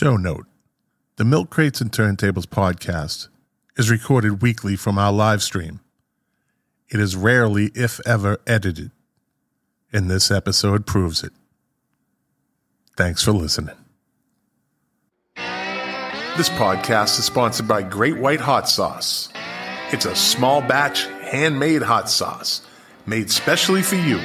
Show note The Milk Crates and Turntables podcast is recorded weekly from our live stream. It is rarely, if ever, edited, and this episode proves it. Thanks for listening. This podcast is sponsored by Great White Hot Sauce. It's a small batch, handmade hot sauce made specially for you.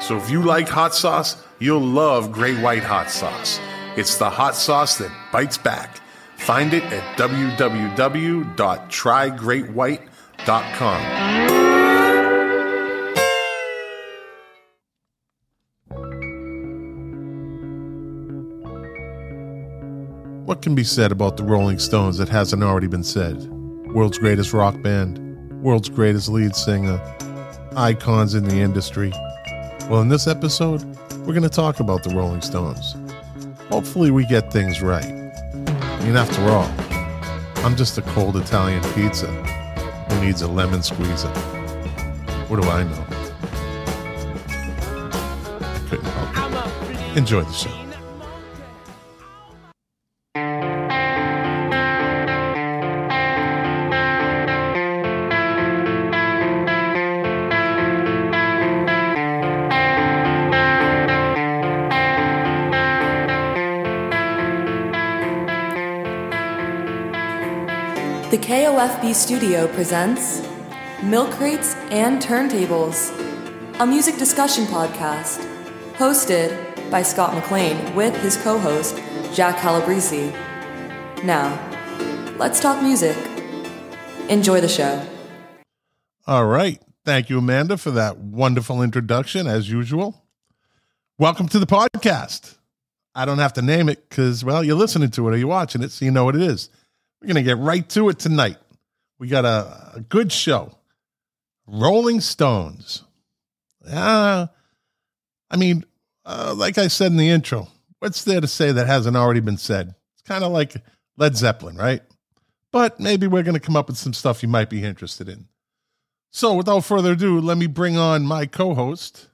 So if you like hot sauce, you'll love Great White Hot Sauce. It's the hot sauce that bites back. Find it at www.trygreatwhite.com. What can be said about the Rolling Stones that hasn't already been said? World's greatest rock band, world's greatest lead singer, icons in the industry. Well, in this episode, we're going to talk about the Rolling Stones. Hopefully, we get things right. I mean, after all, I'm just a cold Italian pizza who needs a lemon squeezer. What do I know? Couldn't help it. Enjoy the show. The KOFB studio presents Milk Crates and Turntables, a music discussion podcast hosted by Scott McLean with his co host, Jack Calabrese. Now, let's talk music. Enjoy the show. All right. Thank you, Amanda, for that wonderful introduction, as usual. Welcome to the podcast. I don't have to name it because, well, you're listening to it or you're watching it, so you know what it is. We're going to get right to it tonight. We got a, a good show. Rolling Stones. Uh, I mean, uh, like I said in the intro, what's there to say that hasn't already been said? It's kind of like Led Zeppelin, right? But maybe we're going to come up with some stuff you might be interested in. So, without further ado, let me bring on my co host,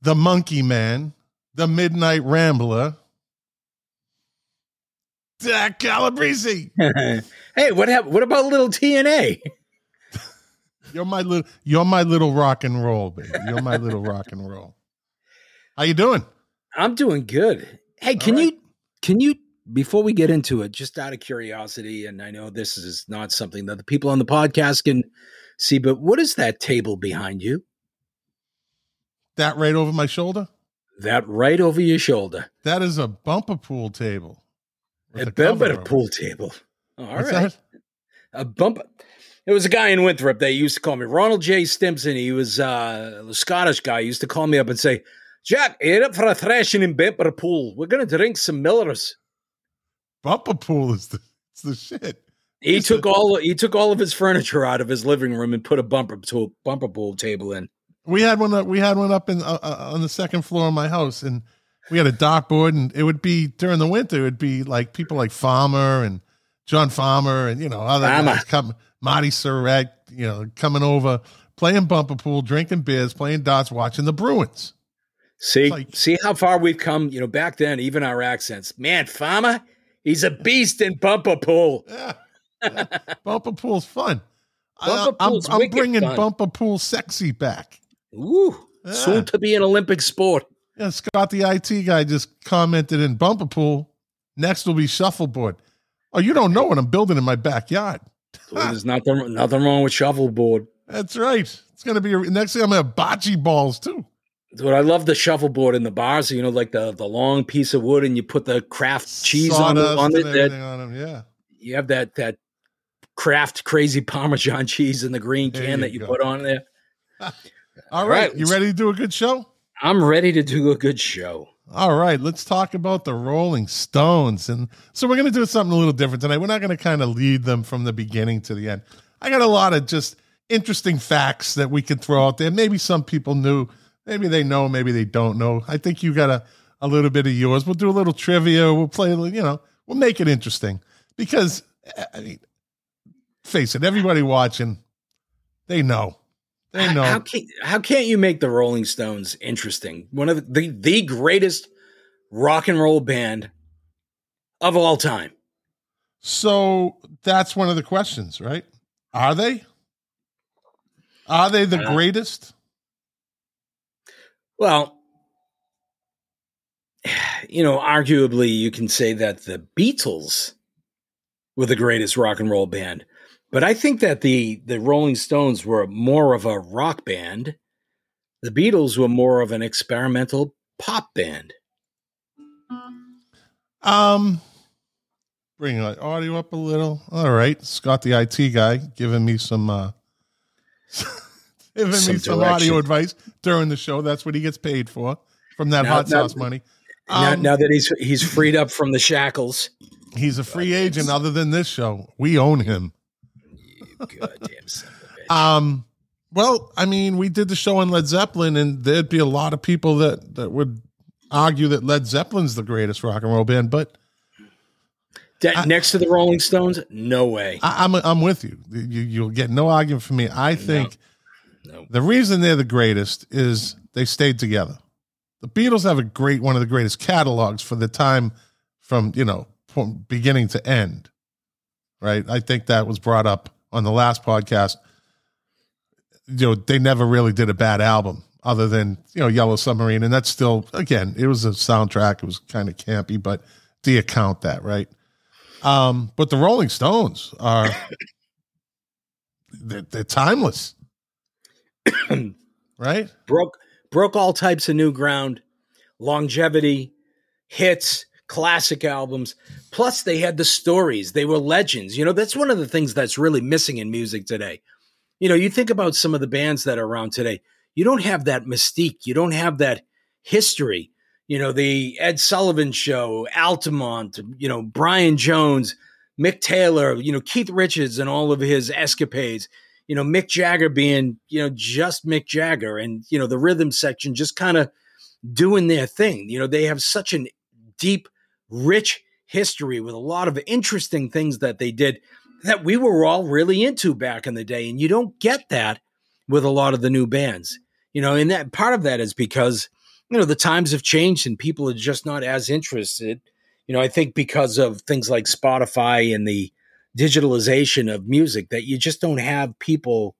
the Monkey Man, the Midnight Rambler, Jack Calabrese. hey, what What about little TNA? You're my little you're my little rock and roll, baby. You're my little rock and roll. How you doing? I'm doing good. Hey, can right. you can you before we get into it, just out of curiosity, and I know this is not something that the people on the podcast can see, but what is that table behind you? That right over my shoulder? That right over your shoulder. That is a bumper pool table. A a pool table. All right, What's that? A bump. There was a guy in Winthrop that used to call me Ronald J. Stimson. He was uh, a Scottish guy. He used to call me up and say, Jack, you up for a thrashing in bumper pool? We're going to drink some Millers. Bumper pool is the, it's the shit. He took all he took all of his furniture out of his living room and put a bumper to bumper pool table in. We had one. Up, we had one up in uh, uh, on the second floor of my house, and we had a dartboard, and it would be during the winter. It would be like people like Farmer and John Farmer, and you know other Farmer. guys come, Marty Surratt, you know, coming over, playing bumper pool, drinking beers, playing darts, watching the Bruins. See, Like- see how far we've come. You know, back then, even our accents. Man, Farmer, he's a beast in bumper pool. Yeah, yeah. bumper pool's fun. Bumper I, am pool's I'm wicked bringing fun. bumper pool sexy back. Ooh, Yeah. soon to be an Olympic sport. Yeah, Scott, the IT guy, just commented in bumper pool. Next will be shuffleboard. Oh, you don't know what I'm building in my backyard. So there's nothing nothing wrong with shuffleboard. That's right. It's gonna be next thing. I'm gonna have bocce balls too. What I love the shuffleboard in the bars. You know, like the the long piece of wood, and you put the Kraft cheese on, it, on it. That on 'em, Yeah. you have that that Kraft crazy Parmesan cheese in the green There can that you go. put on there. All right. right, You ready to do a good show? I'm ready to do a good show. All right. Let's talk about the Rolling Stones. And so we're gonna do something a little different tonight. We're not gonna kind of lead them from the beginning to the end. I got a lot of just interesting facts that we could throw out there. Maybe some people knew, maybe they know, maybe they don't know. I think you got a, a little bit of yours. We'll do a little trivia. We'll play, you know, we'll make it interesting because, eh, I mean, face it, everybody watching, they know. They know. How can how can't you make the Rolling Stones interesting? One of the the, the greatest rock and roll band of all time. So that's one of the questions, right? Are they? Are they the Uh, greatest? Well, you know, arguably you can say that the Beatles were the greatest rock and roll band. But I think that the the Rolling Stones were more of a rock band. The Beatles were more of an experimental pop band. Um, bring my audio up a little. All right, Scott, the IT guy, giving me some uh, giving Some me some direction. audio advice during the show. That's what he gets paid for from that Now- hot now- sauce money. now, Um, now that he's he's freed up from the shackles. he's a free agent. Other than this show, we own him. Goddamn son of a bitch. Um, well, I mean, we did the show on Led Zeppelin, and there'd be a lot of people that that would argue that Led Zeppelin's the greatest rock and roll band, but De- I- next to the Rolling Stones, no way. I, I'm I'm with you. you. You'll get no argument from me. I think No. the reason they're the greatest is they stayed together. The Beatles have a great one of the greatest catalogs for the time from you know from beginning to end. Right, I think that was brought up on the last podcast. You know, they never really did a bad album other than you know Yellow Submarine, and that's still again it was a soundtrack. It was kind of campy, but do you count that right? Um, but the Rolling Stones are they're, they're timeless, right? broke broke all types of new ground, longevity, hits, classic albums. Plus, they had the stories. They were legends. You know, that's one of the things that's really missing in music today. You know, you think about some of the bands that are around today. You don't have that mystique. You don't have that history. You know, the Ed Sullivan Show, Altamont. You know, Brian Jones, Mick Taylor. You know, Keith Richards and all of his escapades you know, Mick Jagger being, you know, just Mick Jagger and, you know, the rhythm section just kind of doing their thing. You know, they have such an deep, rich history with a lot of interesting things that they did that we were all really into back in the day. And you don't get that with a lot of the new bands, you know, and that part of that is because, you know, the times have changed and people are just not as interested. You know, I think because of things like Spotify and the, digitalization of music that you just don't have people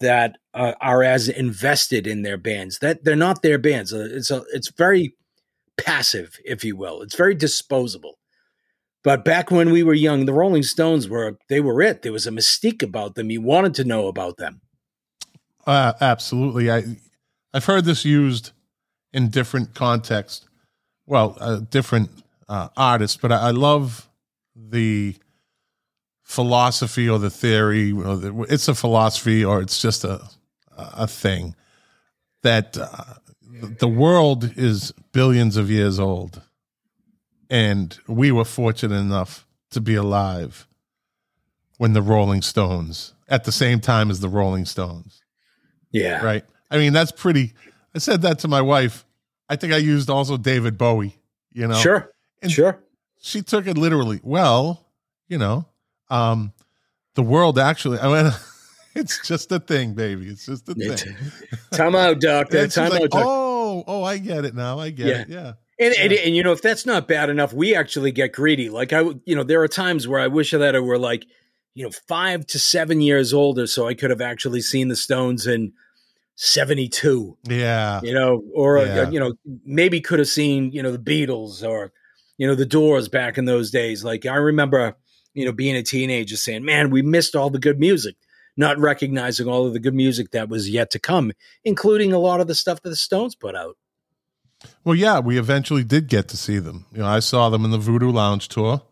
that uh, are as invested in their bands that they're not their bands Uh, it's a it's very passive if you will it's very disposable but back when we were young the rolling stones were they were it there was a mystique about them you wanted to know about them Uh, absolutely. I I've heard this used in different contexts. Well, uh, different uh, artists, but I, I love the philosophy or the theory. Or the, it's a philosophy, or it's just a a thing that uh, the world is billions of years old, and we were fortunate enough to be alive when the Rolling Stones, at the same time as the Rolling Stones yeah right? I mean, that's pretty. I said that to my wife. I think I used also David Bowie. You know, sure And- sure She took it literally. Well, you know, um, the world actually. I went. It's just a thing, baby. It's just a thing. time out doctor time like, out doctor oh, oh, I get it now. I get Yeah. it. Yeah. And, and and you know if that's not bad enough, we actually get greedy. Like I, you know, there are times where I wish that I were like, you know, five to seven years older, so I could have actually seen the Stones in seventy two. Yeah. You know, or Yeah. uh, you know, maybe could have seen you know the Beatles or you know the Doors back in those days. Like I remember, you know, being a teenager saying, "Man, we missed all the good music." Not recognizing all of the good music that was yet to come, including a lot of the stuff that the Stones put out. Well, yeah, we eventually did get to see them. You know, I saw them in the Voodoo Lounge tour,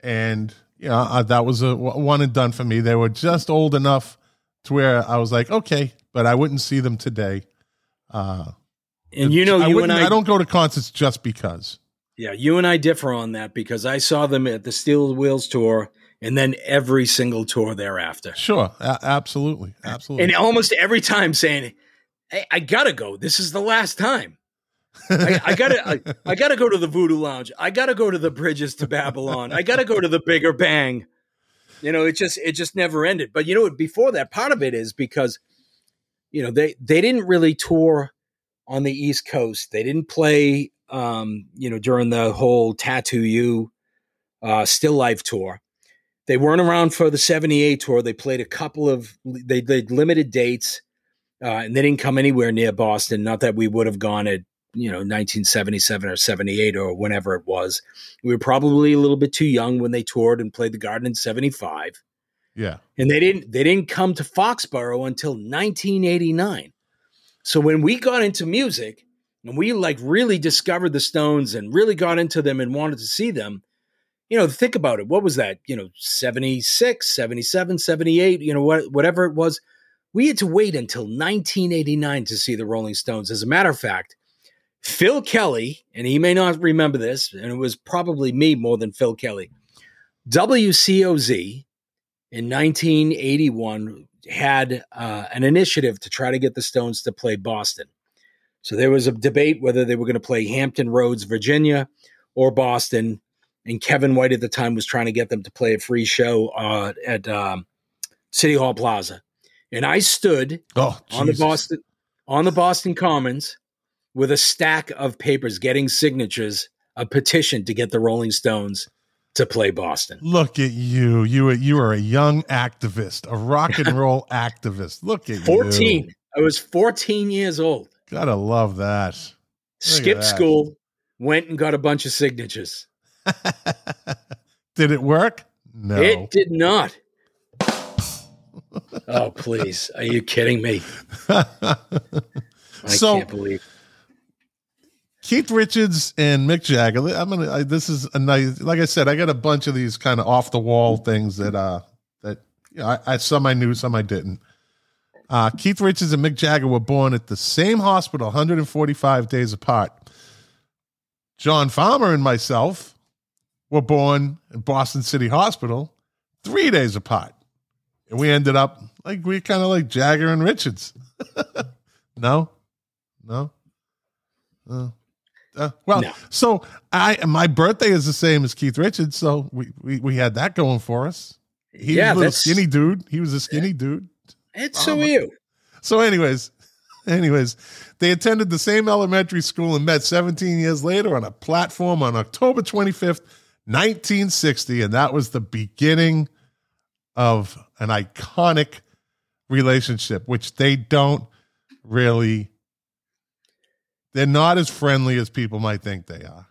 and you know that was a one and done for me. They were just old enough to where I was like, okay, but I wouldn't see them today. Uh, And you know, I you and I, I don't go to concerts just because. Yeah, you and I differ on that because I saw them at the Steel Wheels tour and then every single tour thereafter. Sure, a- absolutely, absolutely. And almost every time saying, Hey, I gotta go. This is the last time. I, I gotta I, I gotta go to the Voodoo Lounge. I gotta go to the Bridges to Babylon. I gotta go to the Bigger Bang. You know, it just it just never ended. But you know, what before that, part of it is because you know they they didn't really tour on the East Coast. They didn't play, um, you know, during the whole Tattoo You uh, Still Life tour. They weren't around for the 78 tour. They played a couple of, they did limited dates, uh, and they didn't come anywhere near Boston. Not that we would have gone at, you know, 1977 or 78 or whenever it was. We were probably a little bit too young when they toured and played the Garden in 75. Yeah. And they didn't they didn't come to Foxborough until 1989. So when we got into music and we like really discovered the Stones and really got into them and wanted to see them, you know, think about it. What was that? You know, 76, 77, 78, you know, what, whatever it was. We had to wait until 1989 to see the Rolling Stones. As a matter of fact, Phil Kelly, and he may not remember this, and it was probably me more than Phil Kelly. WCOZ in 1981 had uh, an initiative to try to get the Stones to play Boston. So there was a debate whether they were going to play Hampton Roads, Virginia, or Boston. And Kevin White at the time was trying to get them to play a free show uh, at um, City Hall Plaza. And I stood Oh, on the Boston on the Boston Commons with a stack of papers getting signatures, a petition to get the Rolling Stones to play Boston. Look at you. You are you are a young activist, a rock and roll activist. Look at you. 14. I was 14 years old. Gotta love that. Skipped that. school, went and got a bunch of signatures. Did it work? No. It did not. oh, please. Are you kidding me? I So- can't believe. Keith Richards and Mick Jagger. I'm gonna. I, this is a nice. Like I said, I got a bunch of these kind of off the wall things that uh that you know, I, I some I knew, some I didn't. Uh, Keith Richards and Mick Jagger were born at the same hospital, 145 days apart. John Farmer and myself were born in Boston City Hospital, three days apart, and we ended up like we kind of like Jagger and Richards. no, no. Uh, uh, well, No. so I my birthday is the same as Keith Richards, so we we, we had that going for us. He yeah, was a little skinny dude. He was a skinny dude. It's so you. So, anyways, anyways, they attended the same elementary school and met 17 years later on a platform on October 25th, 1960, and that was the beginning of an iconic relationship, which they don't really. They're not as friendly as people might think they are.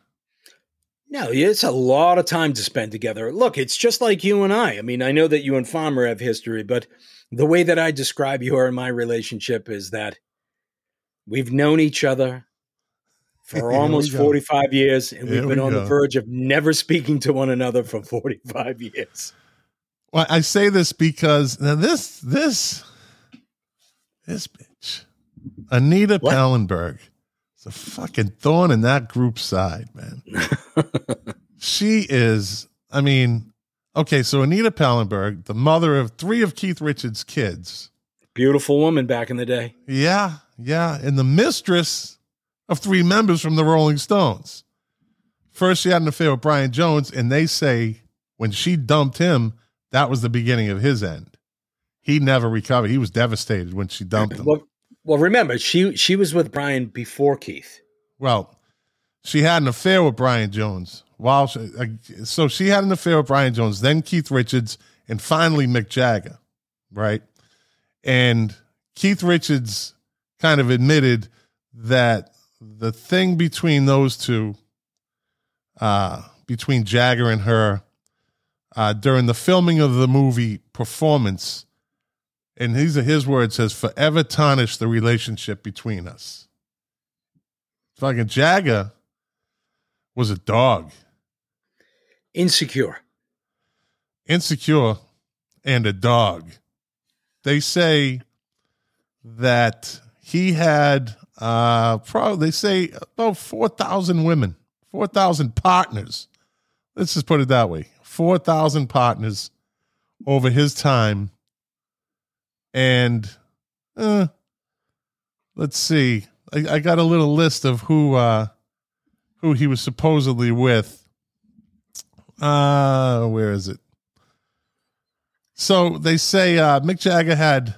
No, it's a lot of time to spend together. Look, it's just like you and I. I mean, I know that you and Farmer have history, but the way that I describe your and my relationship is that we've known each other for almost 45 years, and Here we've been we on the verge of never speaking to one another for 45 years. Well, I say this because now this this this bitch, Anita What? Pallenberg, is a fucking thorn in that group's side, man. she is. I mean, okay, so Anita Pallenberg, the mother of three of Keith Richards' kids, Beautiful woman back in the day. yeah, yeah, and the mistress of three members from the Rolling Stones. First, she had an affair with Brian Jones, and they say when she dumped him, that was the beginning of his end. He never recovered. He was devastated when she dumped him. Well, well, remember, she she was with Brian before Keith. Well, she had an affair with Brian Jones. While she, uh, so she had an affair with Brian Jones, then Keith Richards, and finally Mick Jagger, right? And Keith Richards kind of admitted that the thing between those two, uh, between Jagger and her, uh, during the filming of the movie Performance, and these are his words, has forever tarnished the relationship between us. Fucking Jagger was a dog, Insecure. insecure, and a dog. They say that he had uh probably they say about 4,000 women, 4,000 partners. Let's just put it that way. 4,000 partners over his time. And uh let's see. I, I got a little list of who uh who he was supposedly with. Uh where is it? So they say uh Mick Jagger had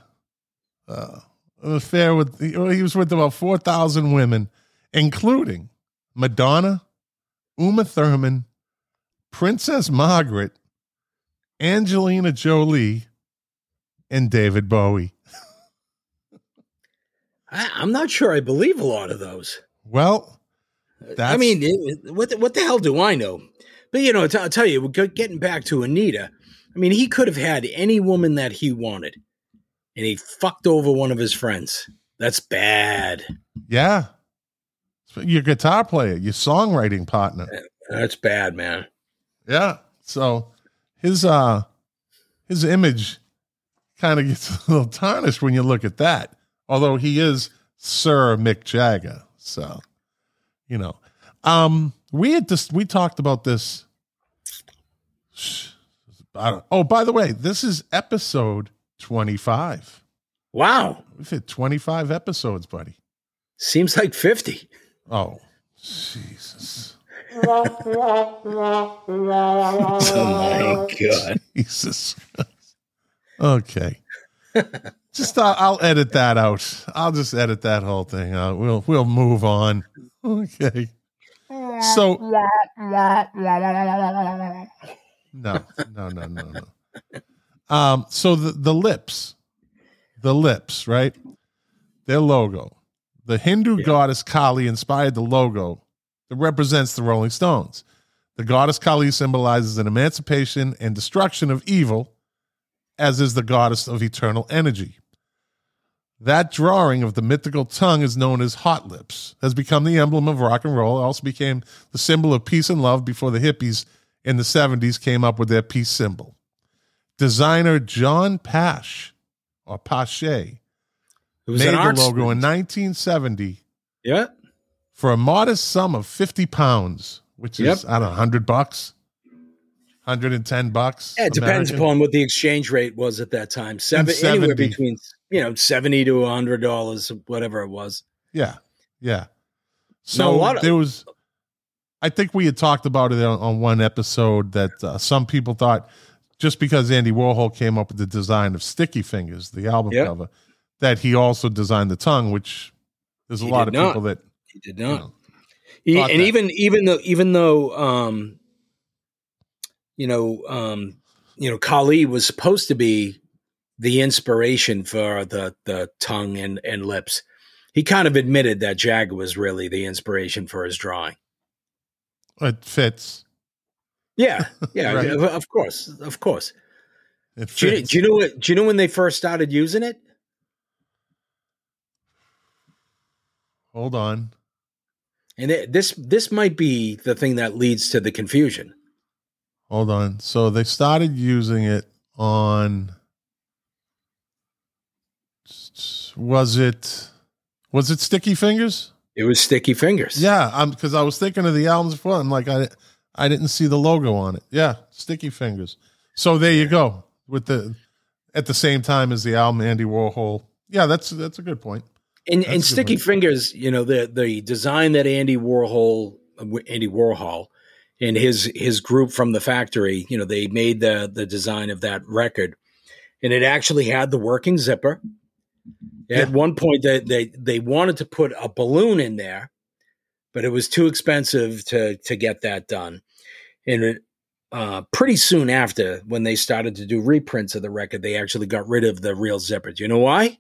uh an affair with he, was with about 4,000 women including Madonna, Uma Thurman, Princess Margaret, Angelina Jolie, and David Bowie. I, I'm not sure I believe a lot of those. Well, I mean, it- what the, what the hell do I know? But you know, t- I'll tell you, getting back to Anita. I mean, he could have had any woman that he wanted, and he fucked over one of his friends. That's bad. yeah. Your guitar player, your songwriting partner. That's bad, man. Yeah. So his uh his image kind of gets a little tarnished when you look at that. Although he is Sir Mick Jagger. So, you know. Um we had just we talked about this. Oh, by the way, this is episode 25. Wow, We've hit 25 episodes, buddy. seems like fifty. Oh, Jesus. Oh my god. Jesus. okay. Just uh, I'll edit that out. I'll just edit that whole thing out. We'll we'll move on. Okay. So no, no, no, no, no. Um. So the the lips, the lips, right? Their logo. The Hindu Yeah. goddess Kali inspired the logo that represents the Rolling Stones. The goddess Kali symbolizes an emancipation and destruction of evil, as is the goddess of eternal energy. That drawing of the mythical tongue is known as hot lips, has become the emblem of rock and roll. It also became the symbol of peace and love before the hippies in the 70s came up with their peace symbol. Designer John Pash, or Pache, It was made the logo in 1970 Yeah, for a modest sum of 50 pounds, which is, Yep. I don't know, 100 bucks, 110 bucks. Yeah, it depends upon what the exchange rate was at that time. Seven, anywhere between you know seventy to hundred dollars, whatever it was. Yeah, yeah. So of- there was, I think we had talked about it on, on one episode that uh, some people thought just because Andy Warhol came up with the design of Sticky Fingers, the album Yep. cover, that he also designed the tongue, which there's a He lot of not. people that He did you not. know, E- thought and that. even even though even though um, you know um, you know Kali was supposed to be the inspiration for the the tongue and and lips, he kind of admitted that Jag was really the inspiration for his drawing. it fits. Yeah, yeah, Right. of, course, of course. Do you, do you know what? Do you know when they first started using it? Hold on. And it, this this might be the thing that leads to the confusion. Hold on. So they started using it on. Was it? Was it Sticky Fingers? It was Sticky Fingers. Yeah, I'm because I was thinking of the albums before. I'm like, I, I didn't see the logo on it. Yeah, Sticky Fingers. So there you go. With the at the same time as the album, Andy Warhol. Yeah, that's that's a good point. and That's and Sticky one. Fingers, you know the the design that Andy Warhol, Andy Warhol, and his his group from the factory, you know, they made the the design of that record, and it actually had the working zipper. At one point, they, they they wanted to put a balloon in there, but it was too expensive to to get that done. And uh, pretty soon after, when they started to do reprints of the record, they actually got rid of the real zipper. Do you know why?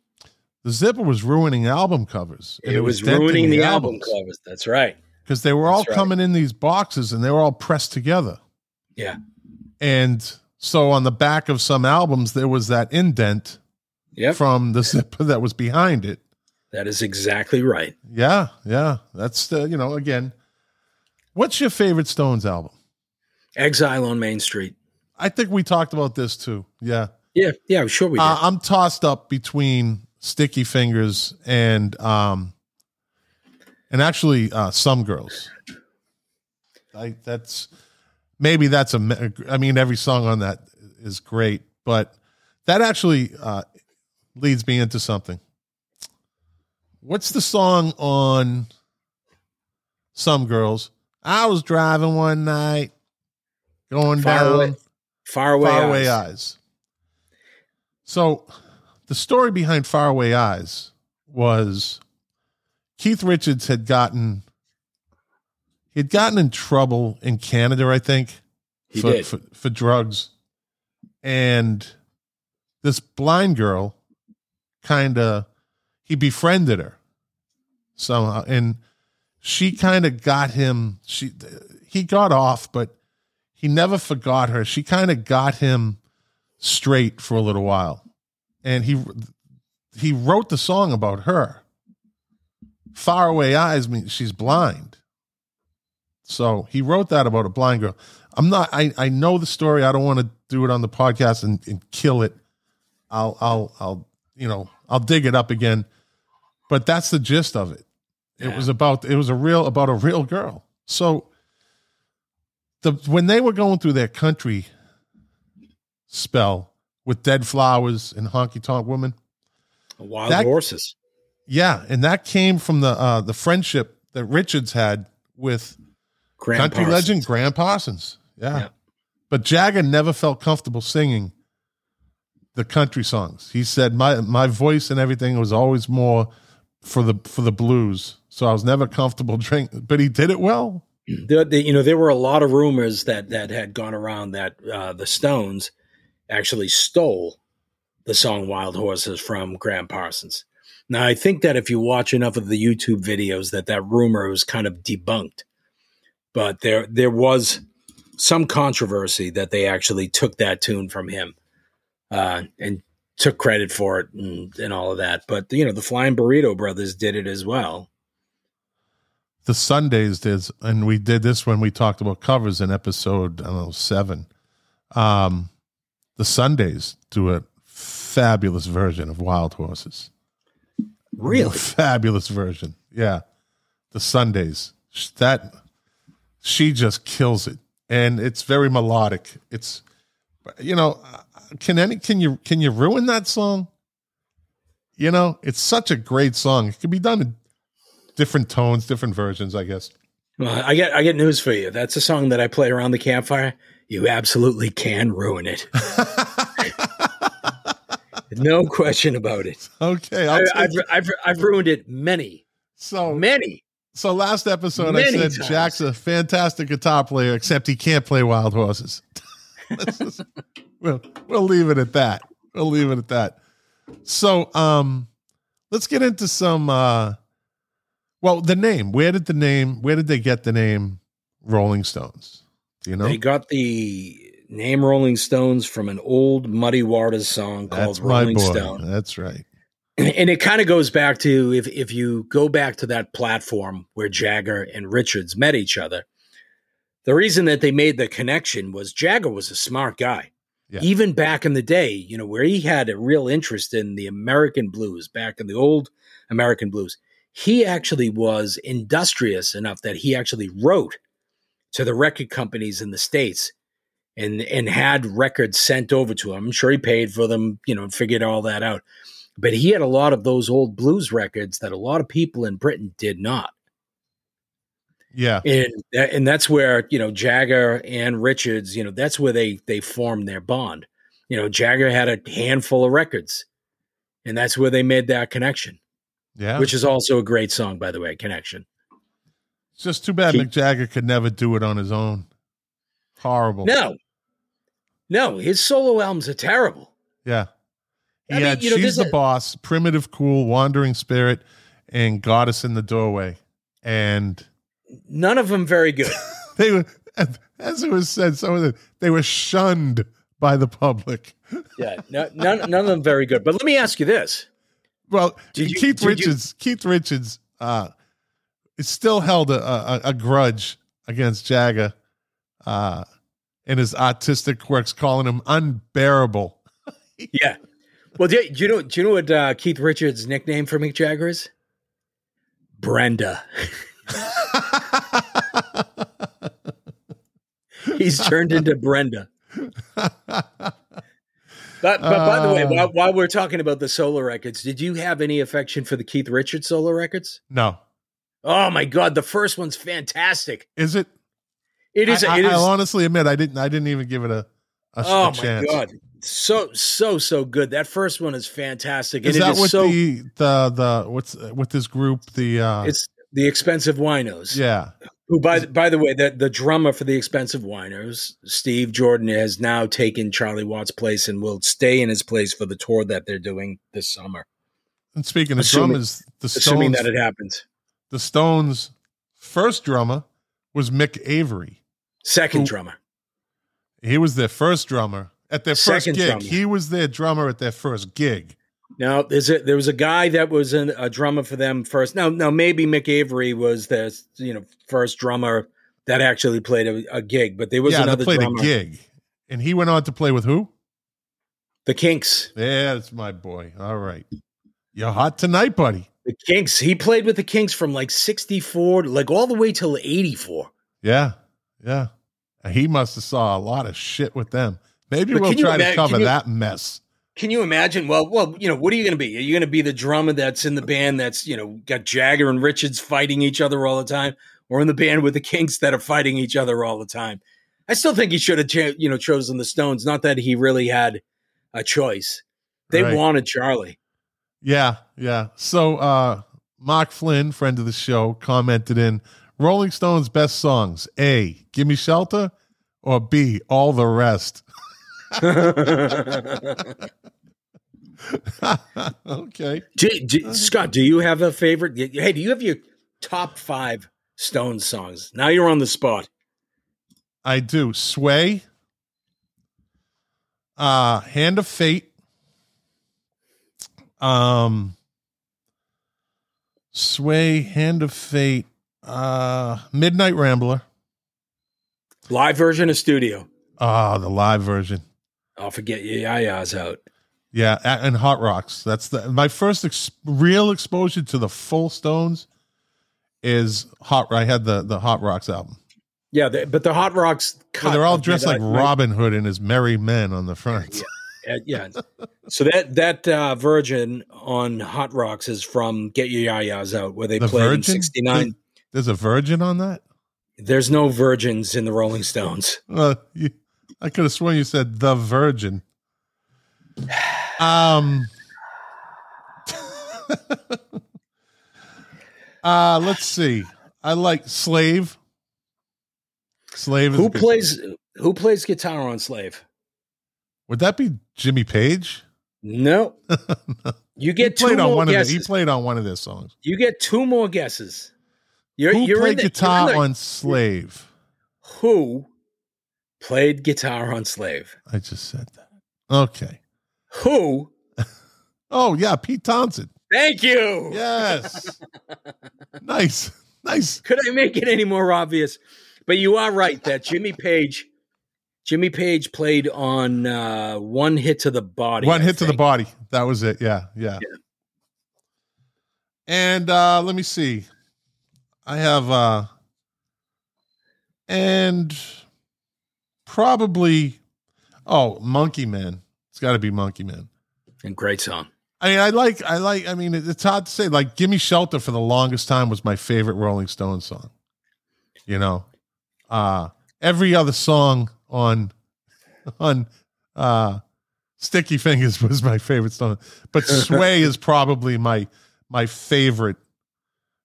The zipper was ruining album covers. It, was, ruining the album covers. That's right. because they were all That's right. coming in these boxes and they were all pressed together. Yeah. And so on the back of some albums, there was that indent Yep. from the zipper that was behind it. That is exactly right. Yeah, yeah. That's the, you know, again, what's your favorite Stones album? Exile on Main Street. I think we talked about this too. Yeah. Yeah. Yeah. Sure we did. Uh, I'm tossed up between Sticky Fingers and, um, and actually, uh, Some Girls. I, that's maybe that's a I mean, every song on that is great, but that actually, uh, leads me into something. What's the song on Some Girls? I was driving one night, going Far down away- Far away. Far Eyes. Away Eyes. So, the story behind Far Away Eyes was Keith Richards had gotten he'd gotten in trouble in Canada, I think, He for, did. for for drugs, and this blind girl kind of he befriended her somehow, and she kind of got him. She he got off, but he never forgot her. She kind of got him straight for a little while, and he he wrote the song about her. Far away eyes mean she's blind. So he wrote that about a blind girl. I'm not. I I know the story. I don't want to do it on the podcast and, and kill it. I'll I'll I'll you know I'll dig it up again. But that's the gist of it. It Yeah. was about it was a real about a real girl. So the when they were going through their country spell with Dead Flowers and Honky Tonk Woman, Wild that- horses. yeah, and that came from the uh the friendship that Richards had with Gram country Parsons. legend Gram Parsons. Yeah. Yeah. But Jagger never felt comfortable singing the country songs. He said my my voice and everything was always more for the for the blues. So I was never comfortable drinking. but he did it well. The, the, you know, there were a lot of rumors that that had gone around that uh, the Stones actually stole the song "Wild Horses" from Gram Parsons. Now, I think that if you watch enough of the YouTube videos, that that rumor was kind of debunked. But there there was some controversy that they actually took that tune from him uh, and took credit for it and, and all of that. But you know, the Flying Burrito Brothers did it as well. The Sundays did and we did this when we talked about covers in episode I don't know 7. Um the Sundays do a fabulous version of Wild Horses. Really fabulous version. Yeah, the Sundays that she just kills it, and it's very melodic. It's you know, uh, can any can you can you ruin that song? You know, it's such a great song. It can be done in different tones, different versions, I guess. Well, I get I get news for you. That's a song that I play around the campfire. You absolutely can ruin it. no question about it. okay, I, take I've. I've I've ruined it many, so many. so last episode I said times. Jack's a fantastic guitar player, except he can't play wild horses. Just- we'll we'll leave it at that. We'll leave it at that. So um let's get into some uh well the name. Where did the name where did they get the name Rolling Stones? Do you know? They got the name Rolling Stones from an old Muddy Waters song called That's my Rolling. Stone. That's right. and it kind of goes back to if if you go back to that platform where Jagger and Richards met each other, the reason that they made the connection was Jagger was a smart guy. Yeah. Even back in the day, you know, where he had a real interest in the American blues, back in the old American blues, he actually was industrious enough that he actually wrote to the record companies in the States and and had records sent over to him. I'm sure he paid for them, you know, figured all that out but he had a lot of those old blues records that a lot of people in Britain did not. Yeah. And and that's where, you know, Jagger and Richards, you know, that's where they they formed their bond. You know, Jagger had a handful of records. And that's where they made that connection, Yeah. which is also a great song by the way, Connection. it's just too bad Keep- Mick Jagger could never do it on his own. Horrible. No. No, his solo albums are terrible. Yeah. He I mean, you know, She's the a- Boss, Primitive Cool, Wandering Spirit, and Goddess in the Doorway. And None of them very good. they were, as it was said, some of them, they were shunned by the public. yeah, no, none none of them very good. But let me ask you this. Well, you- Keith did you- Richards, Keith Richards, uh, still held a, a, a grudge against Jagger, uh, in his artistic works, calling him unbearable. Yeah. Well, do you, do you know? Do you know what uh, Keith Richards' nickname for Mick Jagger is? Brenda. He's turned into Brenda. But, but by the way, Uh. while, while we're talking about the solo records, did you have any affection for the Keith Richards solo records? no, Oh my God, the first one's fantastic. is it? It is. I, it is. will honestly admit I didn't. I didn't even give it a, a, oh a my chance. God, so so so good. That first one is fantastic. Is and it that is what so? the the the what's with this group? The uh, it's the X-Pensive Winos. yeah, Who, by the, by the way, the, the drummer for the Expensive Whiners, Steve Jordan, has now taken Charlie Watts' place and will stay in his place for the tour that they're doing this summer. And speaking of Assuming- drummers, the Assuming Stones, that it happens. the Stones' first drummer was Mick Avory. Second Who- drummer. He was their first drummer at their first gig. drummer. He was their drummer at their first gig. Now, there's a, there was a guy that was an, a drummer for them first. Now, now maybe Mick Avory was the you know first drummer that actually played a, a gig, but there was yeah, another played drummer. a gig, and he went on to play with who? The Kinks. Yeah, that's my boy. All right, you're hot tonight, buddy. The Kinks. He played with the Kinks from like '64, like all the way till '84. Yeah, yeah. He must have saw a lot of shit with them. Maybe But we'll try to cover you- that mess. Can you imagine? Well, well, you know, what are you going to be? Are you going to be the drummer that's in the band that's you know got Jagger and Richards fighting each other all the time, or in the band with the Kinks that are fighting each other all the time? I still think he should have, you know, chosen the Stones. Not that he really had a choice. They Right. wanted Charlie. Yeah, yeah. So uh Mark Flynn, friend of the show, commented in Rolling Stones best songs. A, Give Me Shelter, or B, All the Rest. okay. Do, do- Scott, do you have a favorite? Hey, do you have your top five Stone songs? Now you're on the spot. I do. Sway. Uh Hand of Fate. Um Sway, Hand of Fate, uh Midnight Rambler. Live version of studio. Ah, the live version. I'll forget your yaya's out. Yeah, and Hot Rocks. That's the my first ex- real exposure to the full Stones is Hot. I had the the Hot Rocks album. Yeah, the, but the Hot Rocks. Cut they're all dressed like Midnight- Robin Hood and his merry men on the front. Uh, yeah. So that that uh, version on Hot Rocks is from Get Your Yayas Out, where they The played in '69. There's a virgin on that. There's no virgins in the Rolling Stones. Uh, you, I could have sworn you said the Virgin. Um. uh let's see. I like Slave. Slave Who plays Who plays guitar on Slave? Would that be Jimmy Page? No. You He get two played on more one of the, guesses. he played on one of their songs. you get two more guesses. You're, Who you're played the- guitar the- on Slave? Who played guitar on Slave? I just said that. Okay. Who? Oh yeah, Pete Townshend. Thank you. Yes. nice. Nice. Could I make it any more obvious? But you are right that Jimmy Page, Jimmy Page played on uh, one hit to the body. One I hit to the body. That was it. Yeah, yeah. And uh let me see. I have uh and probably oh, Monkey Man. It's got to be Monkey Man. And great song. I mean, I like, I like, I mean, it- it's hard to say. Like, "Gimme Shelter" for the longest time was my favorite Rolling Stones song. You know, uh, every other song on on uh, Sticky Fingers was my favorite song, but Sway is probably my my favorite.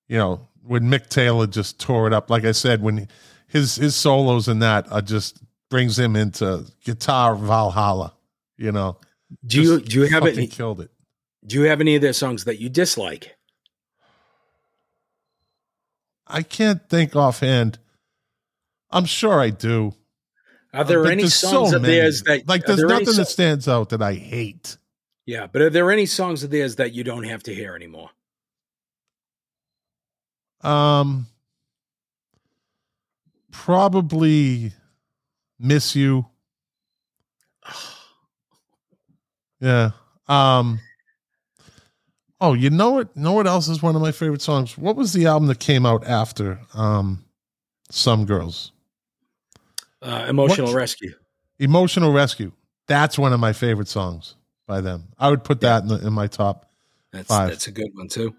You know, when Mick Taylor just tore it up, like I said, when his his solos in that are just brings him into guitar Valhalla. You know, Do you do you have any killed it. do you have any of their songs that you dislike? I can't think offhand. I'm sure I do. Are there But any songs so of theirs that like? There's there nothing that stands out that I hate. Yeah, but are there any songs of theirs that you don't have to hear anymore? Um, probably miss you. Yeah. Um. Oh, you know what? Know what else is one of my favorite songs? What was the album that came out after um, Some Girls? Uh, Emotional What- Rescue. Emotional Rescue. That's one of my favorite songs by them. I would put that in, the, in my top That's Five. that's a good one too.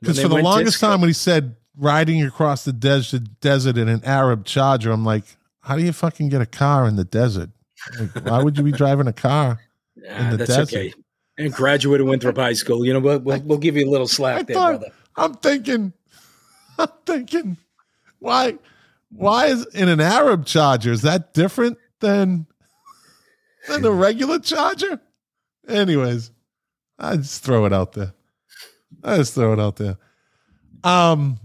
Because for the longest disco- time when he said riding across the desert desert in an Arab Charger, I'm like, how do you fucking get a car in the desert? Like, why would you be driving a car? Ah, the that's desert. okay. And graduate of Winthrop High School. You know, we'll, we'll, we'll give you a little slack I there, thought brother. I'm thinking, I'm thinking, why why is in an Arab charger is that different than than a regular charger? Anyways, I just throw it out there. I just throw it out there. Um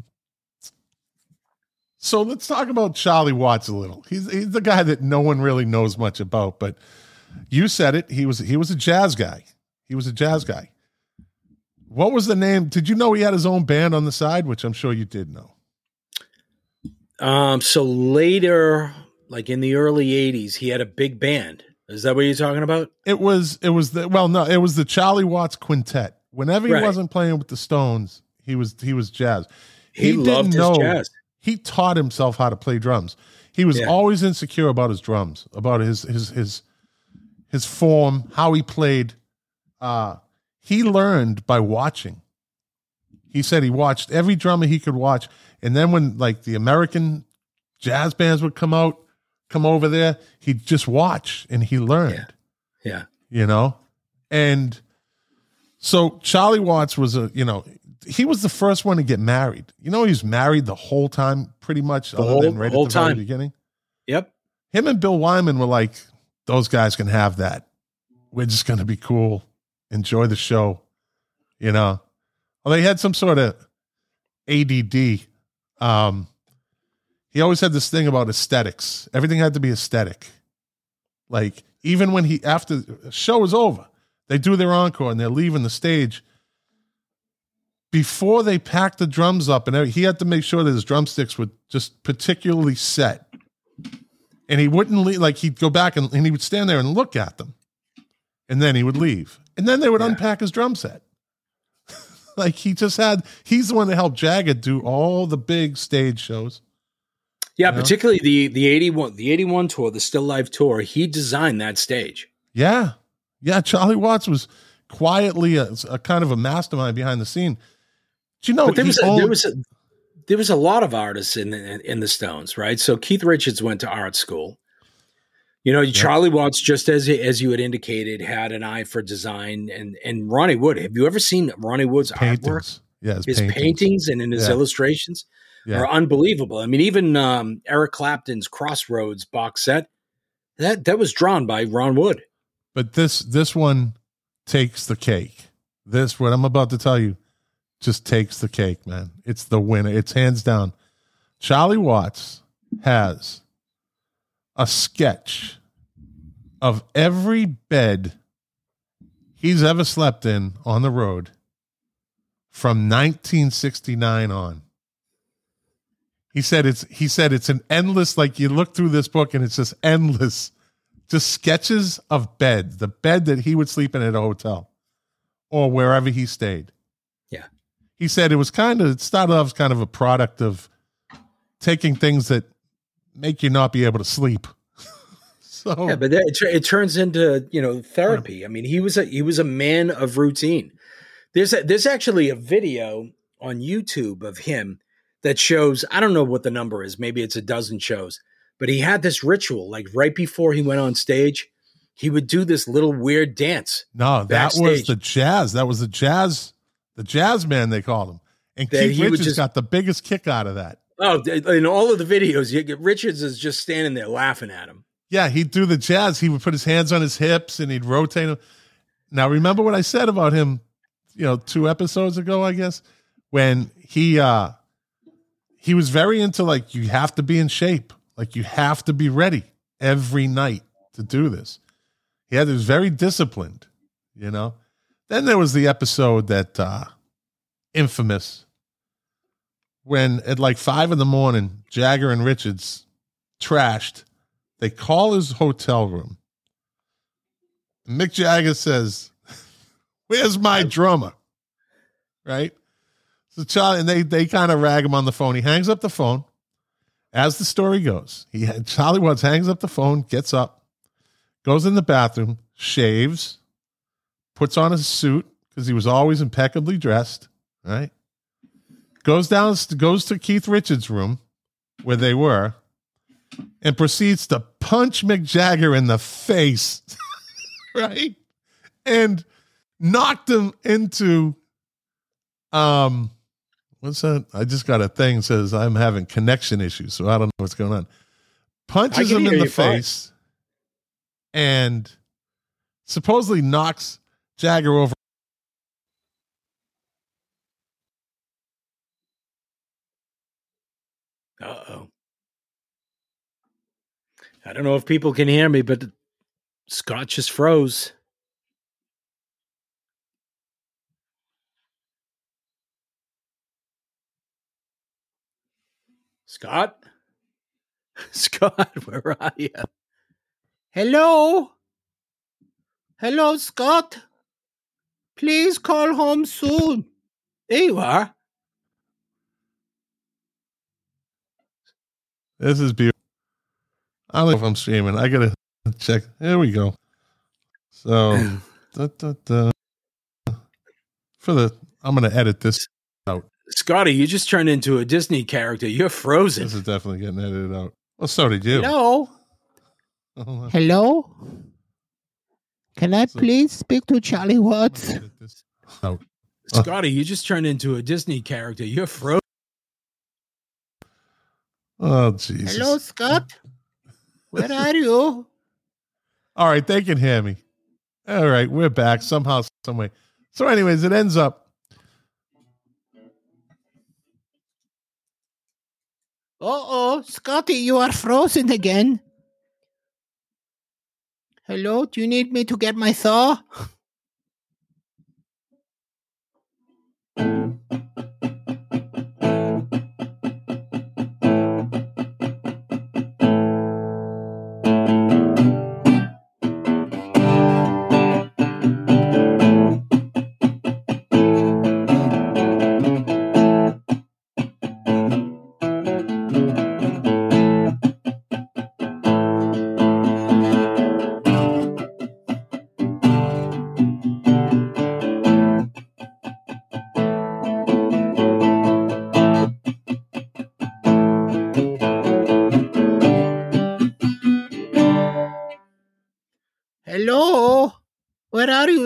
so let's talk about Charlie Watts a little. He's he's the guy that no one really knows much about, but you said it. He was he was a jazz guy. He was a jazz guy. What was the name? Did you know he had his own band on the side? Which I'm sure you did know. Um, so later, like in the early '80s, he had a big band. Is that what you're talking about? It was. It was the well, no, it was the Charlie Watts Quintet. Whenever he Right. wasn't playing with the Stones, he was he was jazz. He, loved his jazz. He taught himself how to play drums. He was Yeah. always insecure about his drums, about his his his his form, how he played. Uh he learned by watching. He said he watched every drummer he could watch, and then when like the American jazz bands would come out, come over there, he'd just watch and he learned Yeah. you know and so charlie watts was a you know he was the first one to get married. You know he was married the whole time pretty much The other whole- than right whole at the very beginning? Yep. him and bill wyman were like those guys can have that. We're just going to be cool. Enjoy the show. You know? Well they had some sort of add um he always had this thing about aesthetics. Everything had to be aesthetic. Like even when he after the show was over they do their encore and they're leaving the stage before they packed the drums up and he had to make sure that his drumsticks were just particularly set and he wouldn't leave like he'd go back and, and he would stand there and look at them and then he would leave and then they would Yeah. unpack his drum set like he just had he's the one that helped Jagger do all the big stage shows Yeah, You know? particularly the the 81 the 81 tour, the Still Life tour, he designed that stage. Yeah. Yeah. Charlie Watts was quietly a, a kind of a mastermind behind the scene. Do you know but there was a, there was a, there was a lot of artists in, in in the Stones, right? So Keith Richards went to art school. You know, Charlie Watts, just as as you had indicated, had an eye for design, and and Ronnie Wood. Have you ever seen Ronnie Wood's artwork? paintings. Yeah, his, His paintings. paintings. and in his Yeah. illustrations Yeah. are unbelievable. I mean, even um, Eric Clapton's Crossroads box set that that was drawn by Ron Wood. But this this one takes the cake. This what I'm about to tell you just takes the cake, man. It's the winner. It's hands down. Charlie Watts has a sketch of every bed he's ever slept in on the road from 1969 on. He said it's he said it's an endless like you look through this book and it's just endless just sketches of bed, the bed that he would sleep in at a hotel or wherever he stayed. Yeah. He said it was kind of, it started off as kind of a product of taking things that make you not be able to sleep. so, Yeah, but that, it, it turns into you know therapy. I mean, he was a he was a man of routine. There's a, there's actually a video on YouTube of him that shows I don't know what the number is. Maybe it's a dozen shows, but he had this ritual like right before he went on stage, he would do this little weird dance. no, that was the jazz. That was the jazz, the jazz man, they called him. And That Keith Richards just- got the biggest kick out of that. Oh, in all of the videos, you get Richards is just standing there laughing at him. Yeah, he'd do the jazz. He would put his hands on his hips and he'd rotate them. Now, remember what I said about him, you know, two episodes ago, I guess, when he uh he was very into like you have to be in shape, like you have to be ready every night to do this. He had he was very disciplined, you know. Then there was the episode that uh infamous when at like five in the morning, Jagger and Richards trashed they call his hotel room. Mick Jagger says, Where's my drummer? Right? So Charlie, and they they kind of rag him on the phone. He hangs up the phone. As the story goes, he Charlie Watts hangs up the phone, gets up, goes in the bathroom, shaves, puts on his suit because he was always impeccably dressed, right? Goes down, goes to Keith Richards' room where they were, and proceeds to punch Mick Jagger in the face, right? And knocked him into um What's that? I just got a thing says I'm having connection issues, so I don't know what's going on. Punches him in the face fine. and supposedly knocks Jagger over. Uh oh. I don't know if people can hear me, but Scott just froze. Scott? Scott, where are you? Hello? Hello, Scott? Please call home soon. There you are. This is beautiful. I don't know if I'm streaming. I gotta check. There we go. So, da, da, da. for the, I'm gonna edit this out. Scotty, you just turned into a Disney character. You're frozen. This is definitely getting edited out. Well, so did you. Hello. Hello. Can I so, please speak to Charlie Watts? Oh. Scotty, you just turned into a Disney character. You're frozen. Oh, Jesus. Hello, Scott. Where are you? All right, they can hear me. All right, we're back somehow, some way. So, anyways, it ends up. Uh oh, Scotty, you are frozen again. Hello, do you need me to get my saw?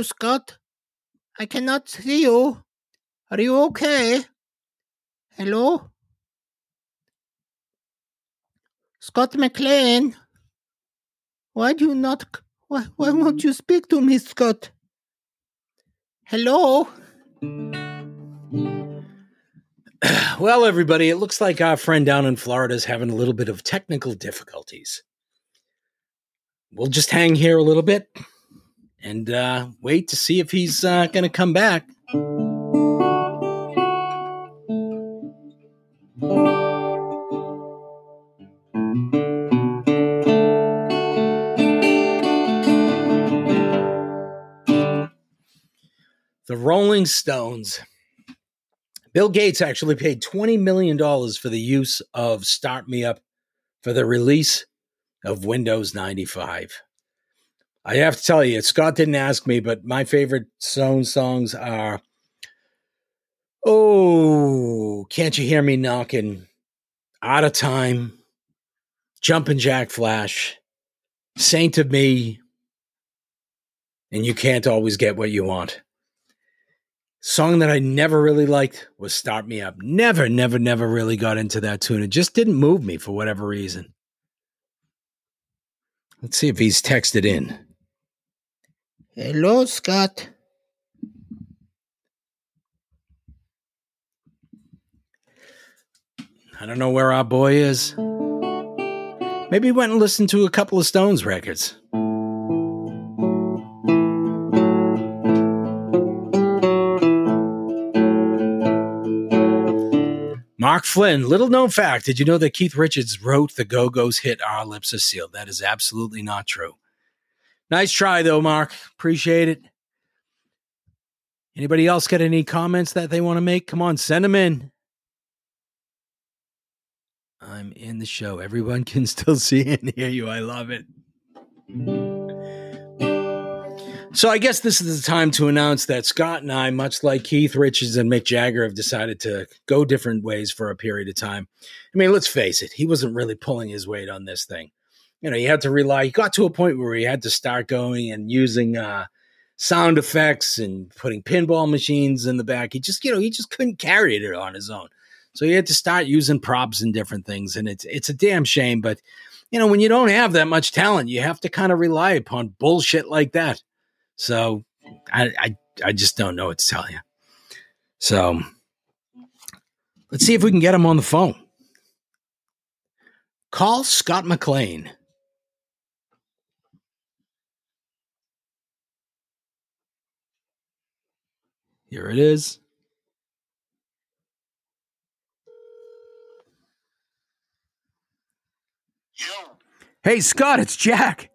Scott? I cannot see you. Are you okay? Hello? Scott McLean? Why do you not. Why, why won't mm-hmm. you speak to me, Scott? Hello? Well, everybody, it looks like our friend down in Florida is having a little bit of technical difficulties. We'll just hang here a little bit and uh, wait to see if he's uh, going to come back. The Rolling Stones. Bill Gates actually paid $20 million for the use of Start Me Up for the release of Windows 95. I have to tell you, Scott didn't ask me, but my favorite Stone songs are Oh, Can't You Hear Me Knocking, Out of Time, Jumpin' Jack Flash, Saint of Me, and You Can't Always Get What You Want. Song that I never really liked was Start Me Up. Never, never, never really got into that tune. It just didn't move me for whatever reason. Let's see if he's texted in. Hello, Scott. I don't know where our boy is. Maybe he went and listened to a couple of Stones records. Mark Flynn, little known fact. Did you know that Keith Richards wrote the Go Go's hit Our Lips Are Sealed? That is absolutely not true. Nice try, though, Mark. Appreciate it. Anybody else got any comments that they want to make? Come on, send them in. I'm in the show. Everyone can still see and hear you. I love it. So I guess this is the time to announce that Scott and I, much like Keith Richards and Mick Jagger, have decided to go different ways for a period of time. I mean, let's face it, he wasn't really pulling his weight on this thing you know, you had to rely, you got to a point where you had to start going and using uh, sound effects and putting pinball machines in the back. He just, you know, he just couldn't carry it on his own. So he had to start using props and different things. And it's it's a damn shame. But you know, when you don't have that much talent, you have to kind of rely upon bullshit like that. So I I, I just don't know what to tell you. So let's see if we can get him on the phone. Call Scott McLean. Here it is. Yo. Hey, Scott, it's Jack.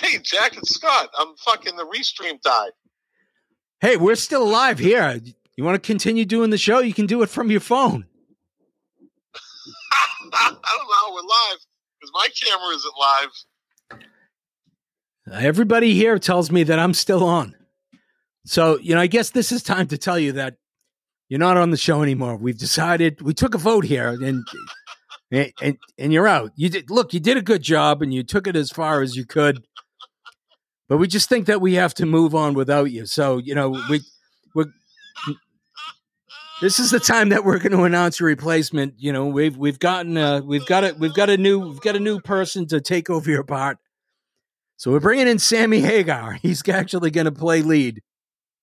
Hey, Jack it's Scott. I'm fucking the restream died. Hey, we're still alive here. You want to continue doing the show? You can do it from your phone. I don't know how we're live because my camera isn't live. Everybody here tells me that I'm still on. So, you know, I guess this is time to tell you that you're not on the show anymore. We've decided, we took a vote here and and, and, you're out. You did look, you did a good job and you took it as far as you could. But we just think that we have to move on without you. So, you know, we we this is the time that we're going to announce a replacement. You know, we've we've gotten we've got a we've got a new we've got a new person to take over your part. So we're bringing in Sammy Hagar. He's actually going to play lead.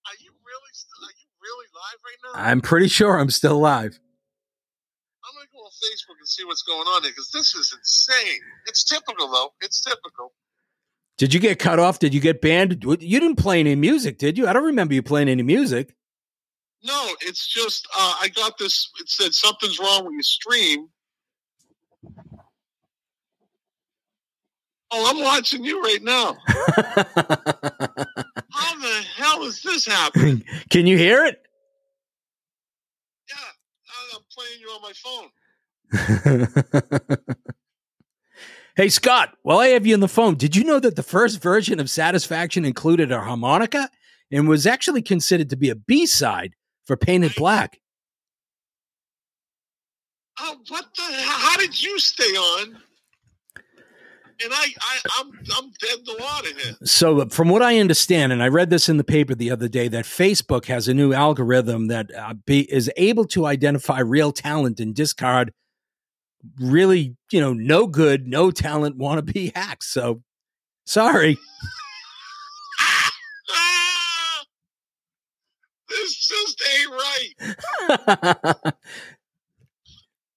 Are you really? Still, are you really live right now? I'm pretty sure I'm still alive. I'm gonna go on Facebook and see what's going on here because this is insane. It's typical though. It's typical. Did you get cut off? Did you get banned? You didn't play any music, did you? I don't remember you playing any music. No, it's just uh, I got this. It said something's wrong with your stream. Oh, I'm watching you right now. How the hell is this happening? Can you hear it? Playing you on my phone. hey, Scott, while I have you on the phone, did you know that the first version of Satisfaction included a harmonica and was actually considered to be a B side for Paint It Black? Oh, what the? How did you stay on? And I, I, I'm, I'm dead in the water here. So, from what I understand, and I read this in the paper the other day, that Facebook has a new algorithm that uh, be, is able to identify real talent and discard really, you know, no good, no talent wannabe hacks. So, sorry. This just ain't right.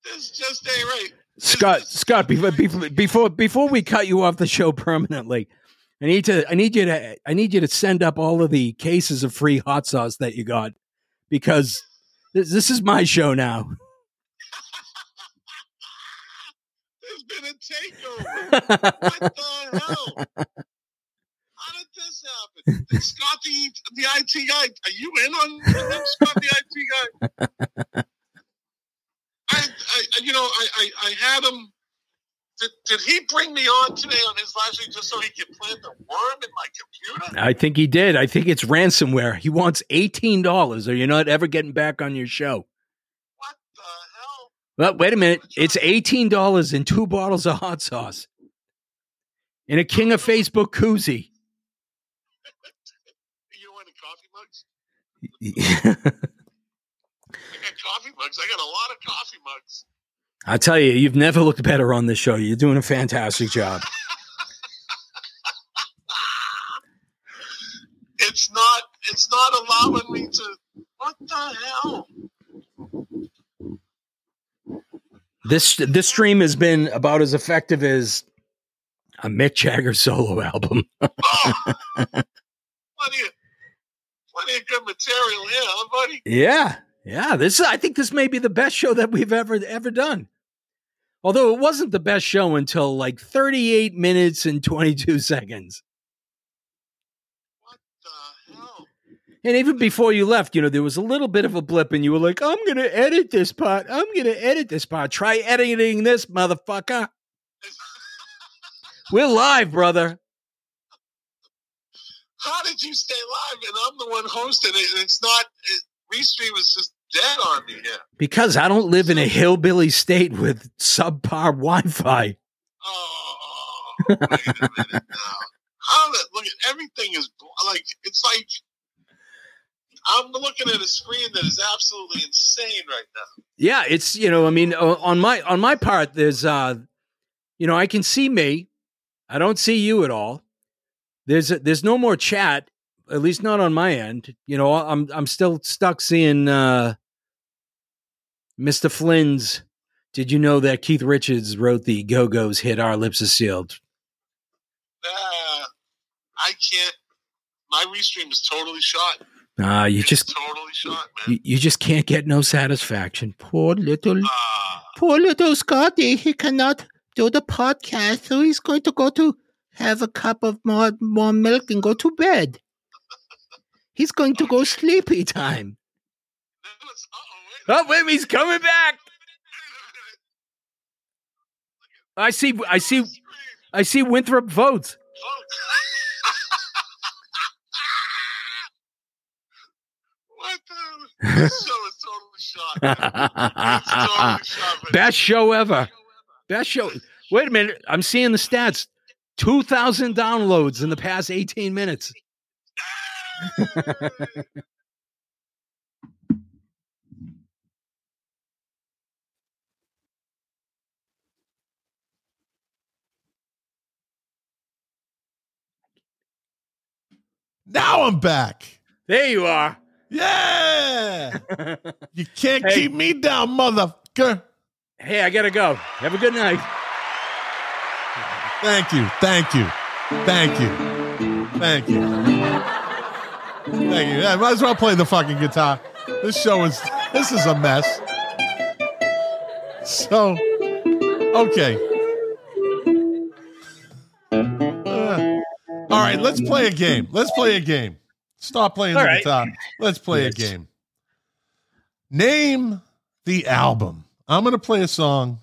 this just ain't right. Scott, Scott, before, before before we cut you off the show permanently, I need to I need you to I need you to send up all of the cases of free hot sauce that you got because this, this is my show now. There's been a takeover. what the hell? How did this happen? Did Scott the, the IT guy, are you in on him, Scott the IT guy? I, I, you know, I, I, I had him. Did, did he bring me on today on his live stream just so he could plant the worm in my computer? I think he did. I think it's ransomware. He wants eighteen dollars, or you're not ever getting back on your show. What the hell? Well, wait a minute. It's eighteen dollars and two bottles of hot sauce, and a King of Facebook koozie. you want any coffee mugs? I got mugs. I got a lot of coffee mugs. I tell you, you've never looked better on this show. You're doing a fantastic job. it's not. It's not allowing me to. What the hell? This this stream has been about as effective as a Mick Jagger solo album. oh, plenty of, plenty of good material here, buddy? Yeah, yeah. This I think this may be the best show that we've ever ever done. Although it wasn't the best show until like 38 minutes and 22 seconds. What the hell? And even before you left, you know, there was a little bit of a blip, and you were like, I'm going to edit this part. I'm going to edit this part. Try editing this, motherfucker. We're live, brother. How did you stay live and I'm the one hosting it and it's not, it, Restream is just dead on me here? Because I don't live in a hillbilly state with subpar Wi Fi. Oh, wait a minute now. Look at everything is like it's like I'm looking at a screen that is absolutely insane right now. Yeah, it's you know, I mean, on my on my part, there's uh, you know, I can see me. I don't see you at all. There's a, there's no more chat, at least not on my end. You know, I'm I'm still stuck seeing uh, Mr. Flynn's. Did you know that Keith Richards wrote the Go Go's hit "Our Lips Are Sealed"? Uh, I can't. My restream is totally shot. Uh, you It's just totally shot, man. you, you just can't get no satisfaction. Poor little, Ah, poor little Scotty. He cannot do the podcast, so he's going to go to have a cup of more more milk and go to bed. He's going to go sleepy time. that was- uh-oh, wait a Oh, wait, he's coming back. I see. I see. I see Winthrop votes. What the? This show is totally shot. totally shot. Best show ever. Best show. Wait a minute. I'm seeing the stats. 2,000 downloads in the past 18 minutes. Now I'm back. There you are. Yeah. You can't Hey. keep me down, motherfucker. Hey, I got to go. Have a good night. Thank you. Thank you. Thank you. Thank you. Thank you. Yeah, might as well play the fucking guitar. This show is this is a mess. So okay. All right, let's play a game. Let's play a game. Stop playing All the right. guitar. Let's play Yes. a game. Name the album. I'm going to play a song,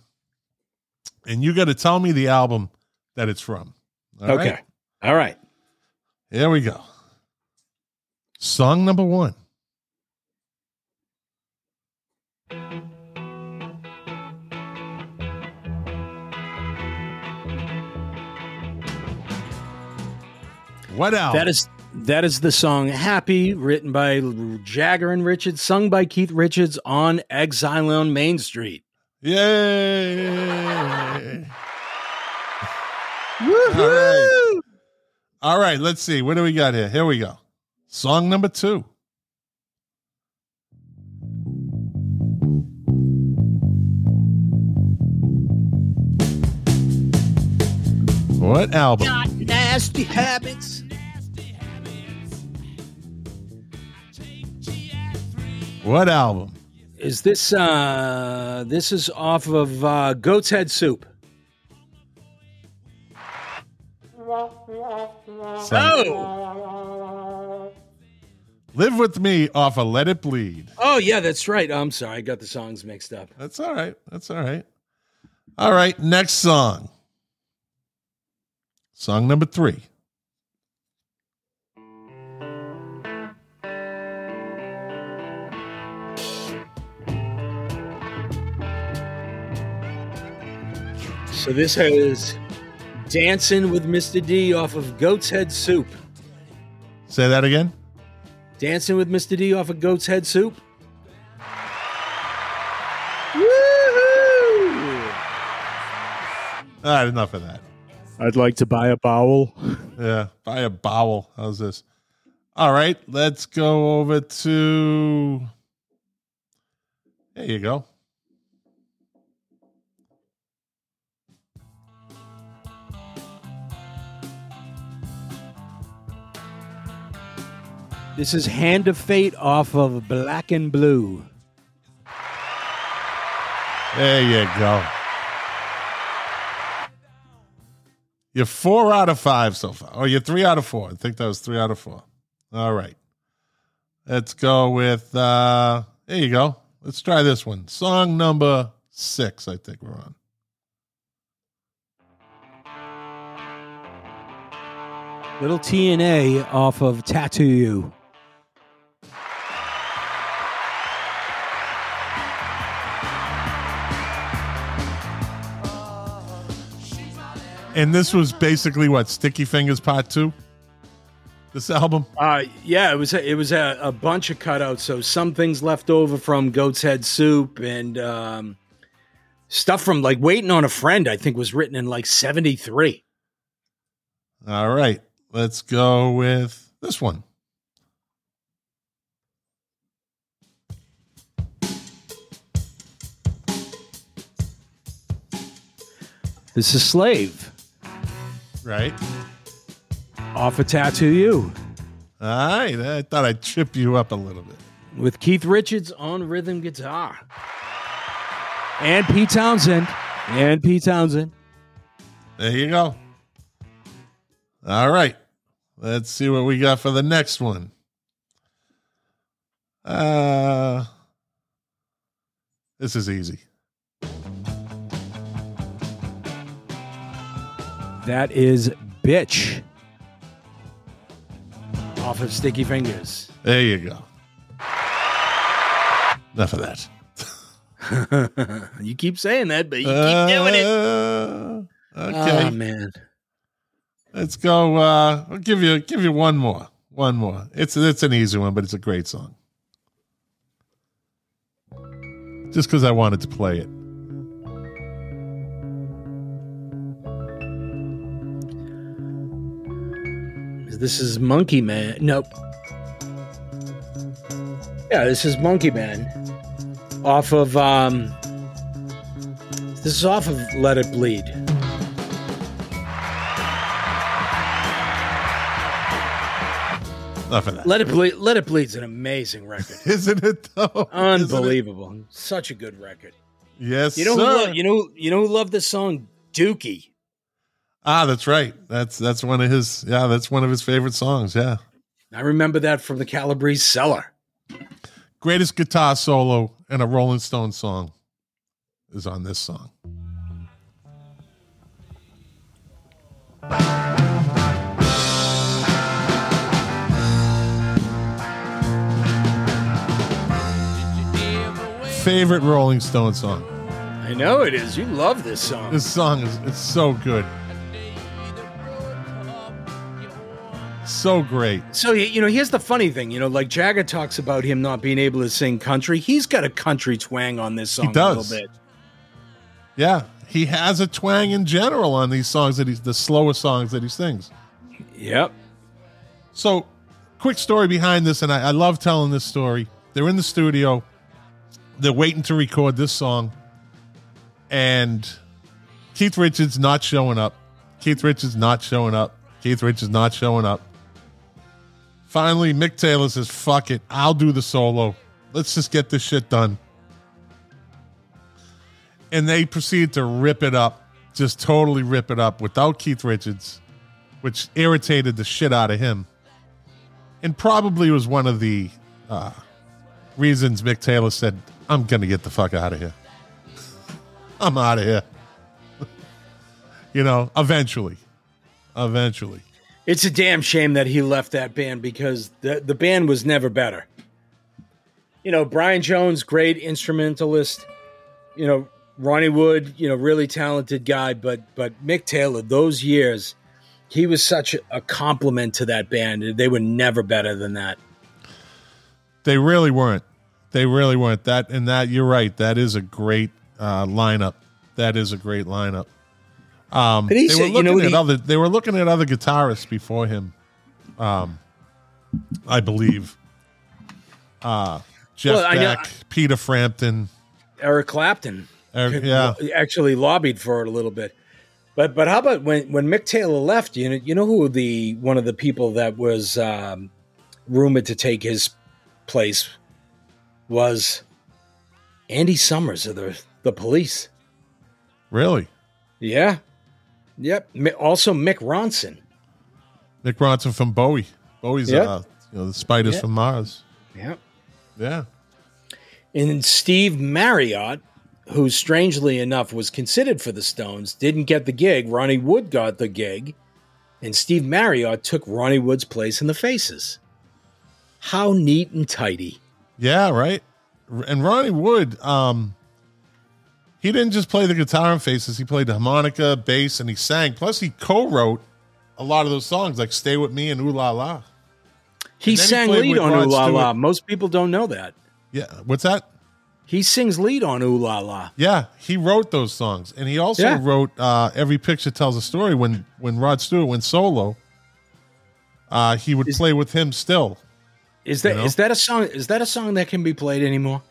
and you got to tell me the album that it's from. All okay. right? All right. Here we go. Song number one. What album? That is that is the song "Happy," written by Jagger and Richards, sung by Keith Richards on Exile on Main Street. Yay! All right. All right, let's see. What do we got here? Here we go. Song number two. What album? Got nasty habits. What album? Is this uh this is off of uh Goat's Head Soup? Oh, Live with me off of Let It Bleed. oh yeah, that's right. I'm sorry, I got the songs mixed up. That's all right. That's all right. All right, next song. Song number three. So this is Dancing with Mr. D off of Goat's Head Soup. Say that again. Dancing with Mr. D off of Goat's Head Soup. All right, enough of that. I'd like to buy a bowel. Yeah, buy a bowel. How's this? All right, let's go over to. There you go. This is Hand of Fate off of Black and Blue. There you go. You're four out of five so far. Oh, you're three out of four. I think that was three out of four. All right. Let's go with uh there you go. Let's try this one. Song number six, I think we're on. Little T&A off of Tattoo You. And this was basically what Sticky Fingers Part Two. This album. Uh, yeah, it was it was a, a bunch of cutouts. So some things left over from Goat's Head Soup and um, stuff from like Waiting on a Friend. I think was written in like seventy three. All right, let's go with this one. This is Slave Right. off a Tattoo You All right. I thought I'd trip you up a little bit. with Keith Richards on rhythm guitar and Pete Townshend and Pete Townshend. There you go. All right. Let's see what we got for the next one. Uh This is easy. That is Bitch off of Sticky Fingers. There you go. Enough of that. you keep saying that, but you keep doing it. Uh, Okay. Oh man. Let's go uh I'll give you give you one more. One more. It's it's an easy one, but it's a great song. Just because I wanted to play it. This is Monkey Man. Nope. Yeah, this is Monkey Man. Off of um This is off of Let It Bleed. Enough of that. Let It Bleed Let It Bleed's an amazing record. Isn't it though? Isn't it? Unbelievable. Such a good record. Yes, You know who lo- you know you know who loved this song? Dookie. Ah, that's right. That's that's one of his. Yeah, that's one of his favorite songs. Yeah, I remember that from the Calabrese Cellar. greatest guitar solo in a Rolling Stone song is on this song. Favorite Rolling Stone song. I know it is. You love this song. This song is it's so good. So great. So you know, here's the funny thing. You know, like Jagger talks about him not being able to sing country. He's got a country twang on this song a does. little bit. Yeah, he has a twang in general on these songs that he's the slower songs that he sings. Yep. So, quick story behind this, and I, I love telling this story. They're in the studio, they're waiting to record this song, and Keith Richards not showing up. Keith Richards not showing up. Keith Richards not showing up. Finally, Mick Taylor says, fuck it, I'll do the solo. Let's just get this shit done. And they proceed to rip it up, just totally rip it up without Keith Richards, which irritated the shit out of him. And probably was one of the uh, reasons Mick Taylor said, I'm going to get the fuck out of here. I'm out of here. you know, eventually. Eventually. It's a damn shame that he left that band because the the band was never better. You know, Brian Jones, great instrumentalist. You know, Ronnie Wood, you know, really talented guy, but but Mick Taylor, those years, he was such a, compliment to that band. They were never better than that. They really weren't. They really weren't. That and that you're right. That is a great uh, lineup. That is a great lineup. Um, But he they said- were you looking know, at he- other. They were looking at other guitarists before him. Um, I believe. Uh, Jeff Well, I know- Beck, Peter Frampton. Eric Clapton Eric, yeah, actually lobbied for it a little bit. But but how about when when Mick Taylor left? You know you know who the one of the people that was um, rumored to take his place was Andy Summers of the the Police. really. Yeah, yep. Also Mick Ronson. Mick Ronson from Bowie. Bowie's, Yeah. uh, you know, the Spiders Yeah. from Mars. Yep. Yeah, And Steve Marriott, who strangely enough was considered for the Stones, didn't get the gig. Ronnie Wood got the gig, and Steve Marriott took Ronnie Wood's place in the Faces. How neat and tidy. yeah, right. And Ronnie Wood, um, he didn't just play the guitar and faces, he played the harmonica, bass, and he sang. Plus, he co wrote a lot of those songs like Stay With Me and Ooh La La. He then he sang lead on Rod Ooh La La. Most people don't know that. Yeah. What's that? He sings lead on Ooh La La. Yeah, he wrote those songs, and he also Yeah. wrote uh, "Every Picture Tells a Story." When when Rod Stewart went solo, uh, he would Is- play with him still. Is that You is that a song? Is that a song that can be played anymore?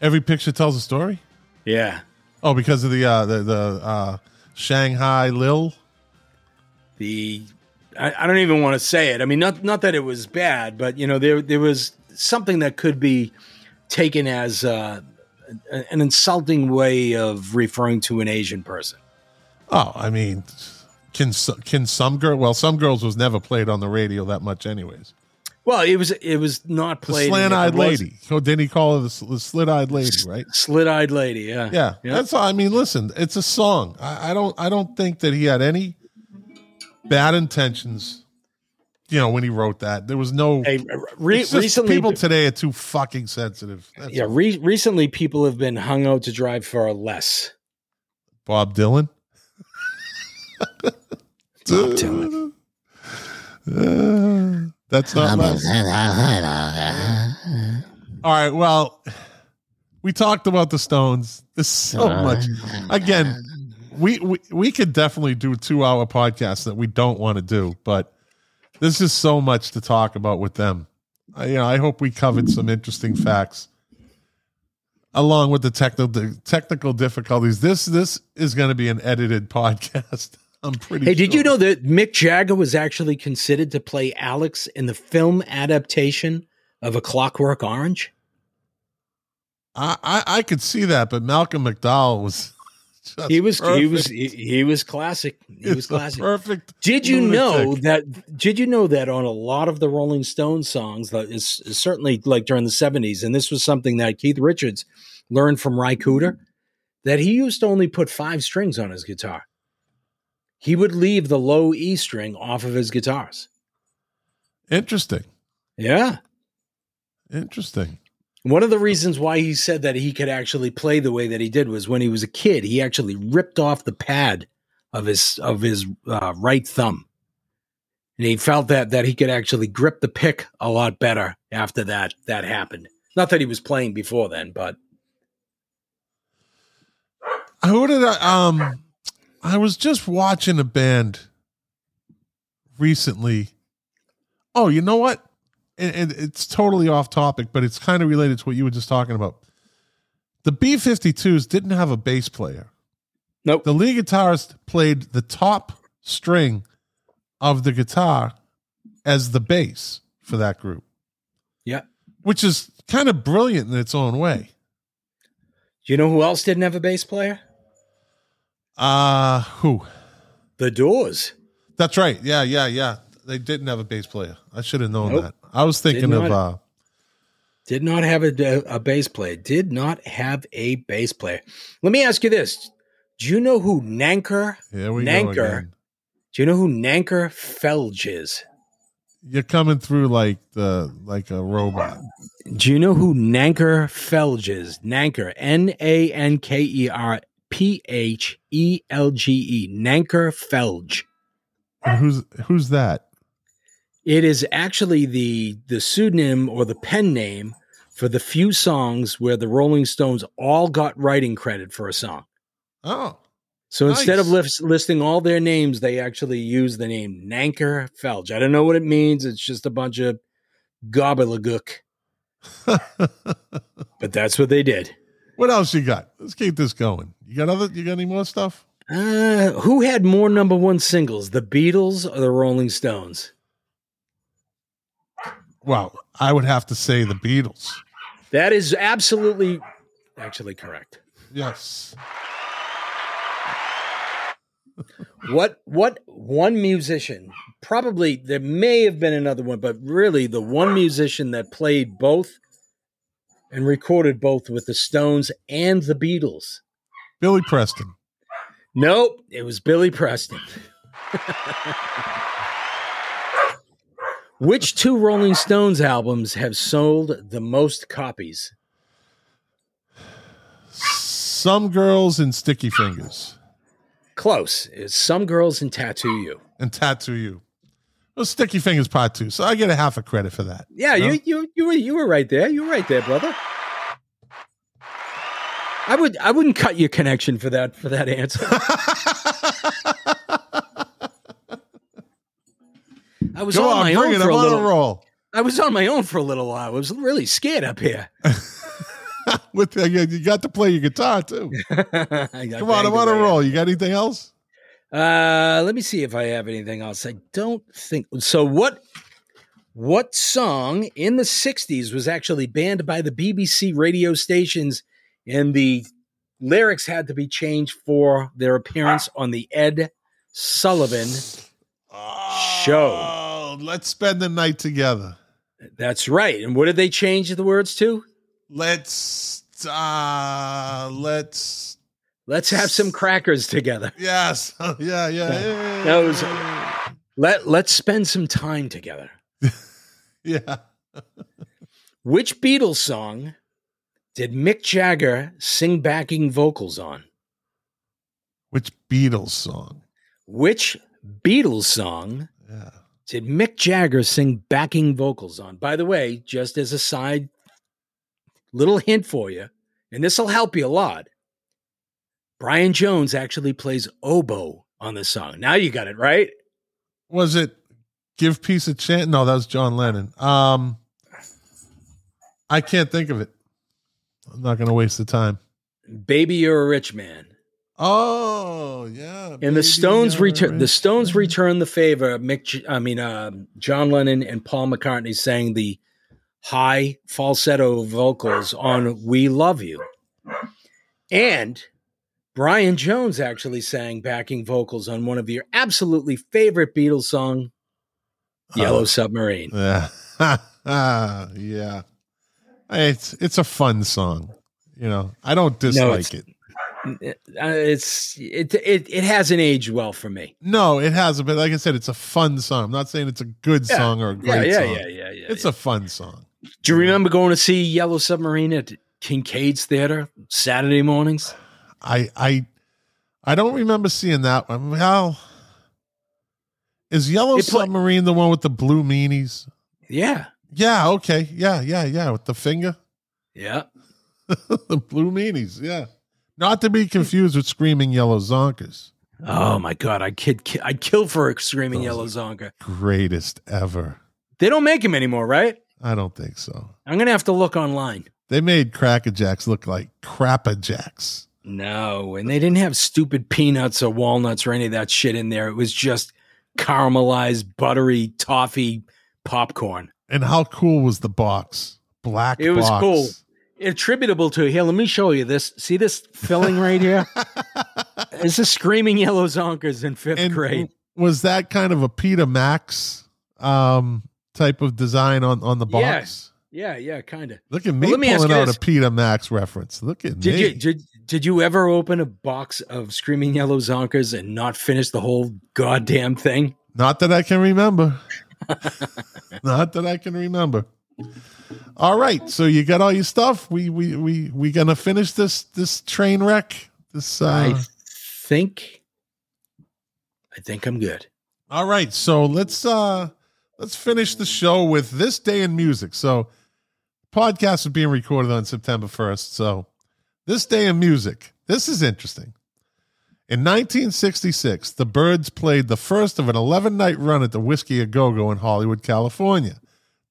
Every picture tells a story. Yeah. Oh, because of the uh, the the uh, Shanghai Lil. The I, I don't even want to say it. I mean, not not that it was bad, but you know, there there was something that could be taken as uh, an insulting way of referring to an Asian person. Oh, I mean, can can some girl? Well, some girls was never played on the radio that much, anyways. Well, it was it was not played. slant-eyed it lady. So didn't he call her the, the slit-eyed lady? Right. Slit-eyed lady. Yeah. Yeah, Yeah. that's all. I mean, listen, it's a song. I, I don't, I don't think that he had any bad intentions. You know, when he wrote that, there was no. Hey, re- recently, people today are too fucking sensitive. That's yeah, re- recently people have been hung out to drive for less. Bob Dylan. Bob Dylan. Uh, that's not less. All right. Well, we talked about the Stones. There's so much. Again, we we, we could definitely do a two hour podcast that we don't want to do, but there's just so much to talk about with them. I, you know, I hope we covered some interesting facts along with the technical the technical difficulties. This this is going to be an edited podcast. I'm pretty. Hey, did you know that Mick Jagger was actually considered to play Alex in the film adaptation of A Clockwork Orange? I, I I could see that, but Malcolm McDowell was. just He was he was he, he was classic. He was It's a classic. perfect. Did you know that? Did you know that on a lot of the Rolling Stones songs, that is is certainly like during the seventies, and this was something that Keith Richards learned from Ry Cooder, that he used to only put five strings on his guitar. He would leave the low E string off of his guitars. Interesting. Yeah. Interesting. One of the reasons why he said that he could actually play the way that he did was when he was a kid, he actually ripped off the pad of his of his uh, right thumb, and he felt that that he could actually grip the pick a lot better after that that happened. Not that he was playing before then, but Who did I um I was just watching a band recently. Oh, you know what? And, and it's totally off topic, but it's kind of related to what you were just talking about. The B 52s didn't have a bass player. Nope. The lead guitarist played the top string of the guitar as the bass for that group, yeah. which is kind of brilliant in its own way. Do you know who else didn't have a bass player? Uh, who? The Doors. That's right. Yeah, yeah, yeah. They didn't have a bass player. I should have known Nope. that. I was thinking Did of uh Did not have a, a bass player. Did not have a bass player. Let me ask you this: Do you know who Nanker? here we go Nanker. Do you know who Nanker Phelge is? You're coming through like the like a robot. Do you know who Nanker Phelge is? Nanker, N A N K E R P H E L G E. Nanker Phelge. And who's who's that? It is actually the the pseudonym or the pen name for the few songs where the Rolling Stones all got writing credit for a song. Oh, So instead of list, listing all their names, they actually use the name Nanker Phelge. I don't know what it means. It's just a bunch of gobbledygook, but that's what they did. What else you got? Let's keep this going. You got other? You got any more stuff? Uh, who had more number one singles, the Beatles or the Rolling Stones? Well, I would have to say the Beatles. That is absolutely, actually correct. Yes. What what one musician? Probably there may have been another one, but really the one musician that played both and recorded both with the Stones and the Beatles. Billy Preston. Nope, it was Billy Preston. Which two Rolling Stones albums have sold the most copies? Some girls and sticky fingers Close. Is some girls and tattoo you. and tattoo you. Well, sticky fingers part two. So I get a half a credit for that. Yeah, No? you you you were you were right there. You were right there, brother. I would I wouldn't cut your connection for that for that answer. I was Go on on, my own for a little. roll. I was on my own for a little while. I was really scared up here. With the, you you got to play your guitar too. Come Come on, I'm on a roll. You got anything else? Uh, let me see if I have anything else. I don't think so. What what song in the '60s was actually banned by the BBC radio stations, and the lyrics had to be changed for their appearance on the Ed Sullivan? Show. Oh, let's spend the night together. That's right. And what did they change the words to? Let's uh let's Let's have some crackers together. yes. yeah, yeah. yeah, That was- Let Let's spend some time together. yeah. Which Beatles song did Mick Jagger sing backing vocals on? Which Beatles song? Which Beatles song Yeah. did Mick Jagger sing backing vocals on? By the way, just as a side little hint for you, and this will help you a lot. Brian Jones actually plays oboe on the song. Now you got it right. Was it Give Peace a Chance? No, that was John Lennon. Um I can't think of it. I'm not gonna waste the time. Baby, you're a rich man. Oh, yeah. And the Stones return the Stones return the favor. Mick, I mean, uh, John Lennon and Paul McCartney sang the high falsetto vocals on "We Love You," and Brian Jones actually sang backing vocals on one of your absolutely favorite Beatles song, "Yellow Oh. Submarine." Yeah. yeah. It's it's a fun song. You know, I don't dislike it's- it. Uh, it's it, it it hasn't aged well for me. No, it hasn't. But like I said, it's a fun song. I'm not saying it's a good Yeah. song or a Yeah, great yeah, song. yeah, yeah, yeah. It's yeah. a fun song. Do you remember going to see Yellow Submarine at Kincaid's Theater Saturday mornings? I I I don't remember seeing that one. Well, is Yellow play- Submarine the one with the blue meanies? Yeah, Yeah. Okay. Yeah. Yeah. Yeah. With the finger, yeah. the blue meanies. Yeah. Not to be confused with Screaming Yellow Zonkers. Oh my god, I kid, ki- I'd kill for a screaming Those yellow zonka. Greatest ever. They don't make them anymore, right? I don't think so. I'm gonna have to look online. They made Cracker Jacks look like Crapper Jacks. No, and they didn't have stupid peanuts or walnuts or any of that shit in there. It was just caramelized, buttery toffee popcorn. And how cool was the box? Black It was box. cool. Attributable to here. Let me show you this. See this filling right here? This is screaming yellow zonkers in fifth and grade. was that kind of a Peter Max um, type of design on, on the box? Yes. Yeah, yeah, kind of. Look at me let pulling you out this. a Peter Max reference. Look at Did me. you did, did you ever open a box of screaming yellow zonkers and not finish the whole goddamn thing? Not that I can remember. Not that I can remember. All right, so you got all your stuff. We we we we gonna finish this this train wreck. This uh, I think I think I'm good. All right, so let's uh let's finish the show with this day in music. So podcast is being recorded on September 1st. So this day in music. This is interesting. In 1966, the Byrds played the first of an 11 night run at the Whisky a Go Go in Hollywood, California.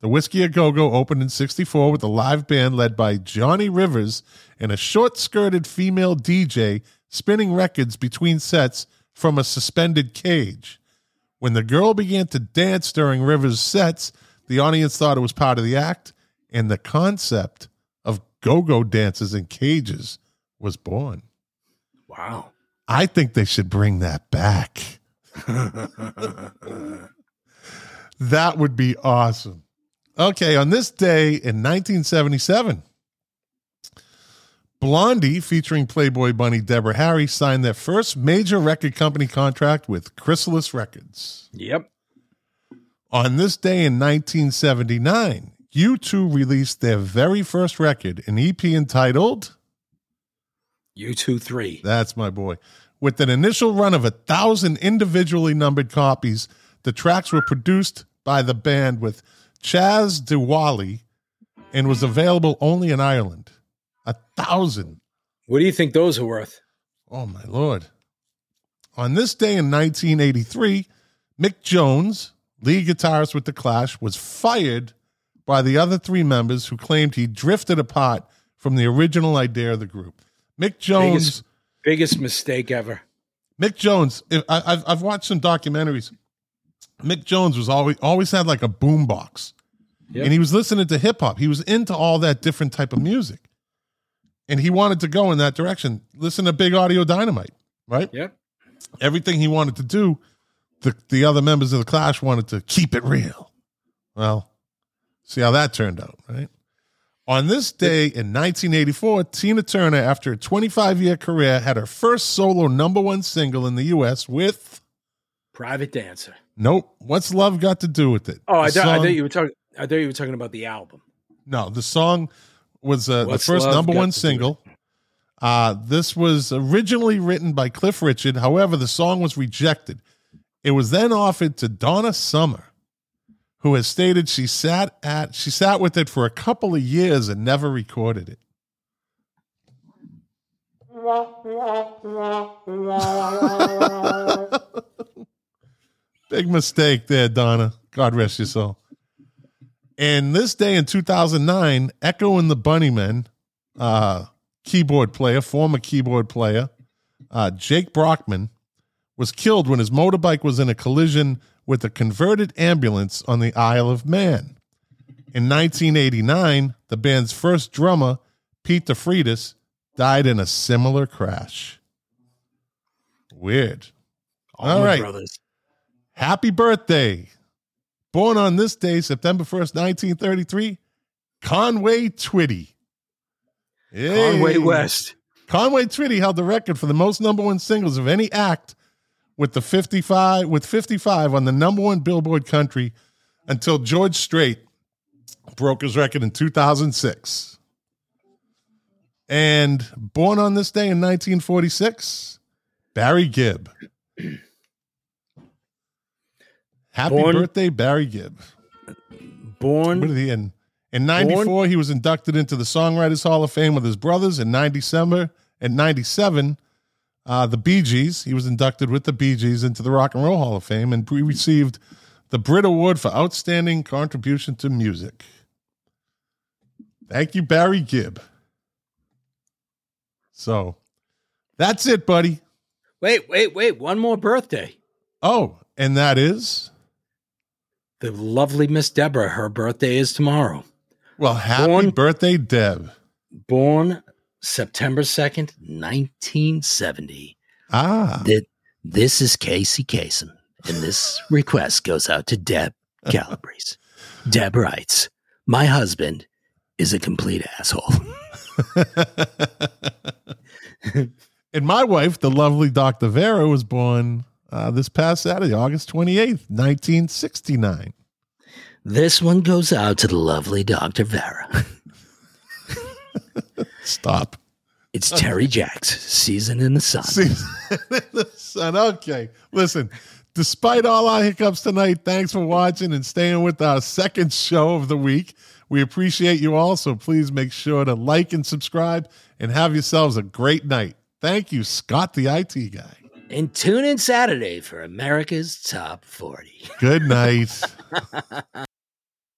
The Whisky a Go Go opened in 64 with a live band led by Johnny Rivers and a short skirted female DJ spinning records between sets from a suspended cage. When the girl began to dance during Rivers' sets, the audience thought it was part of the act, and the concept go go dances in cages was born. Wow. I think they should bring that back. that would be awesome. Okay, on this day in 1977, Blondie, featuring Playboy bunny Deborah Harry, signed their first major record company contract with Chrysalis Records. Yep. On this day in 1979, U2 released their very first record, an EP entitled U2 three. That's my boy. With an initial run of a thousand individually numbered copies, the tracks were produced by the band with Chas de Whalley and was available only in Ireland. A thousand. What do you think those are worth? Oh, my Lord. On this day in 1983, Mick Jones, lead guitarist with The Clash, was fired by the other three members who claimed he drifted apart from the original idea of the group. Mick Jones. Biggest, biggest mistake ever. Mick Jones, if- I, I've I've watched some documentaries. Mick Jones was always always had like a boom box, Yep. and he was listening to hip hop. He was into all that different type of music, and he wanted to go in that direction. Listen to Big Audio Dynamite, right? Yep. Everything he wanted to do, the the other members of the Clash wanted to keep it real. Well, see how that turned out, right? On this day in 1984, Tina Turner, after a 25 year career, had her first solo number one single in the U.S. with Private Dancer. Nope. What's Love Got to Do with It? Oh, I, thought, I thought you were talking. I thought you were talking about the album. No, the song was uh, the first Love number one single. Uh, this was originally written by Cliff Richard. However, the song was rejected. It was then offered to Donna Summer, who has stated she sat at she sat with it for a couple of years and never recorded it. Big mistake there, Donna. God rest your soul. And this day in 2009, Echo and the Bunnymen, uh, keyboard player, former keyboard player, uh, Jake Brockman, was killed when his motorbike was in a collision with a converted ambulance on the Isle of Man. In 1989, the band's first drummer, Pete de Freitas, died in a similar crash. Weird. All Allman right. Brothers. Happy birthday. Born on this day, September 1st, 1933, Conway Twitty. Hey. Conway West. Conway Twitty held the record for the most number one singles of any act with the 55 with 55 on the number one Billboard country until George Strait broke his record in 2006. And born on this day in 1946, Barry Gibb. Happy Born- birthday, Barry Gibb. Born. What did he in? In '94, he was inducted into the Songwriters Hall of Fame with his brothers. In '97, in '97, uh, the Bee Gees. He was inducted with the Bee Gees into the Rock and Roll Hall of Fame, and he received the Brit Award for outstanding contribution to music. Thank you, Barry Gibb. So, that's it, buddy. Wait, wait, wait. One more birthday. Oh, and that is The lovely Miss Deborah. Her birthday is tomorrow. well, happy Born- birthday, Deb. Born September 2nd, 1970. Ah, Th- This is Casey Kasem, and this request goes out to Deb Calabrese. Deb writes, My husband is a complete asshole. and my wife, the lovely Dr. Vera, was born uh, this past Saturday, August 28th, 1969. This one goes out to the lovely Dr. Vera. Stop. It's Terry Jacks, Season in the Sun. See, son, okay. Listen, despite all our hiccups tonight, thanks for watching and staying with our second show of the week. We appreciate you all, so please make sure to like and subscribe and have yourselves a great night. Thank you, Scott, the IT guy. And tune in Saturday for America's Top 40. Good night.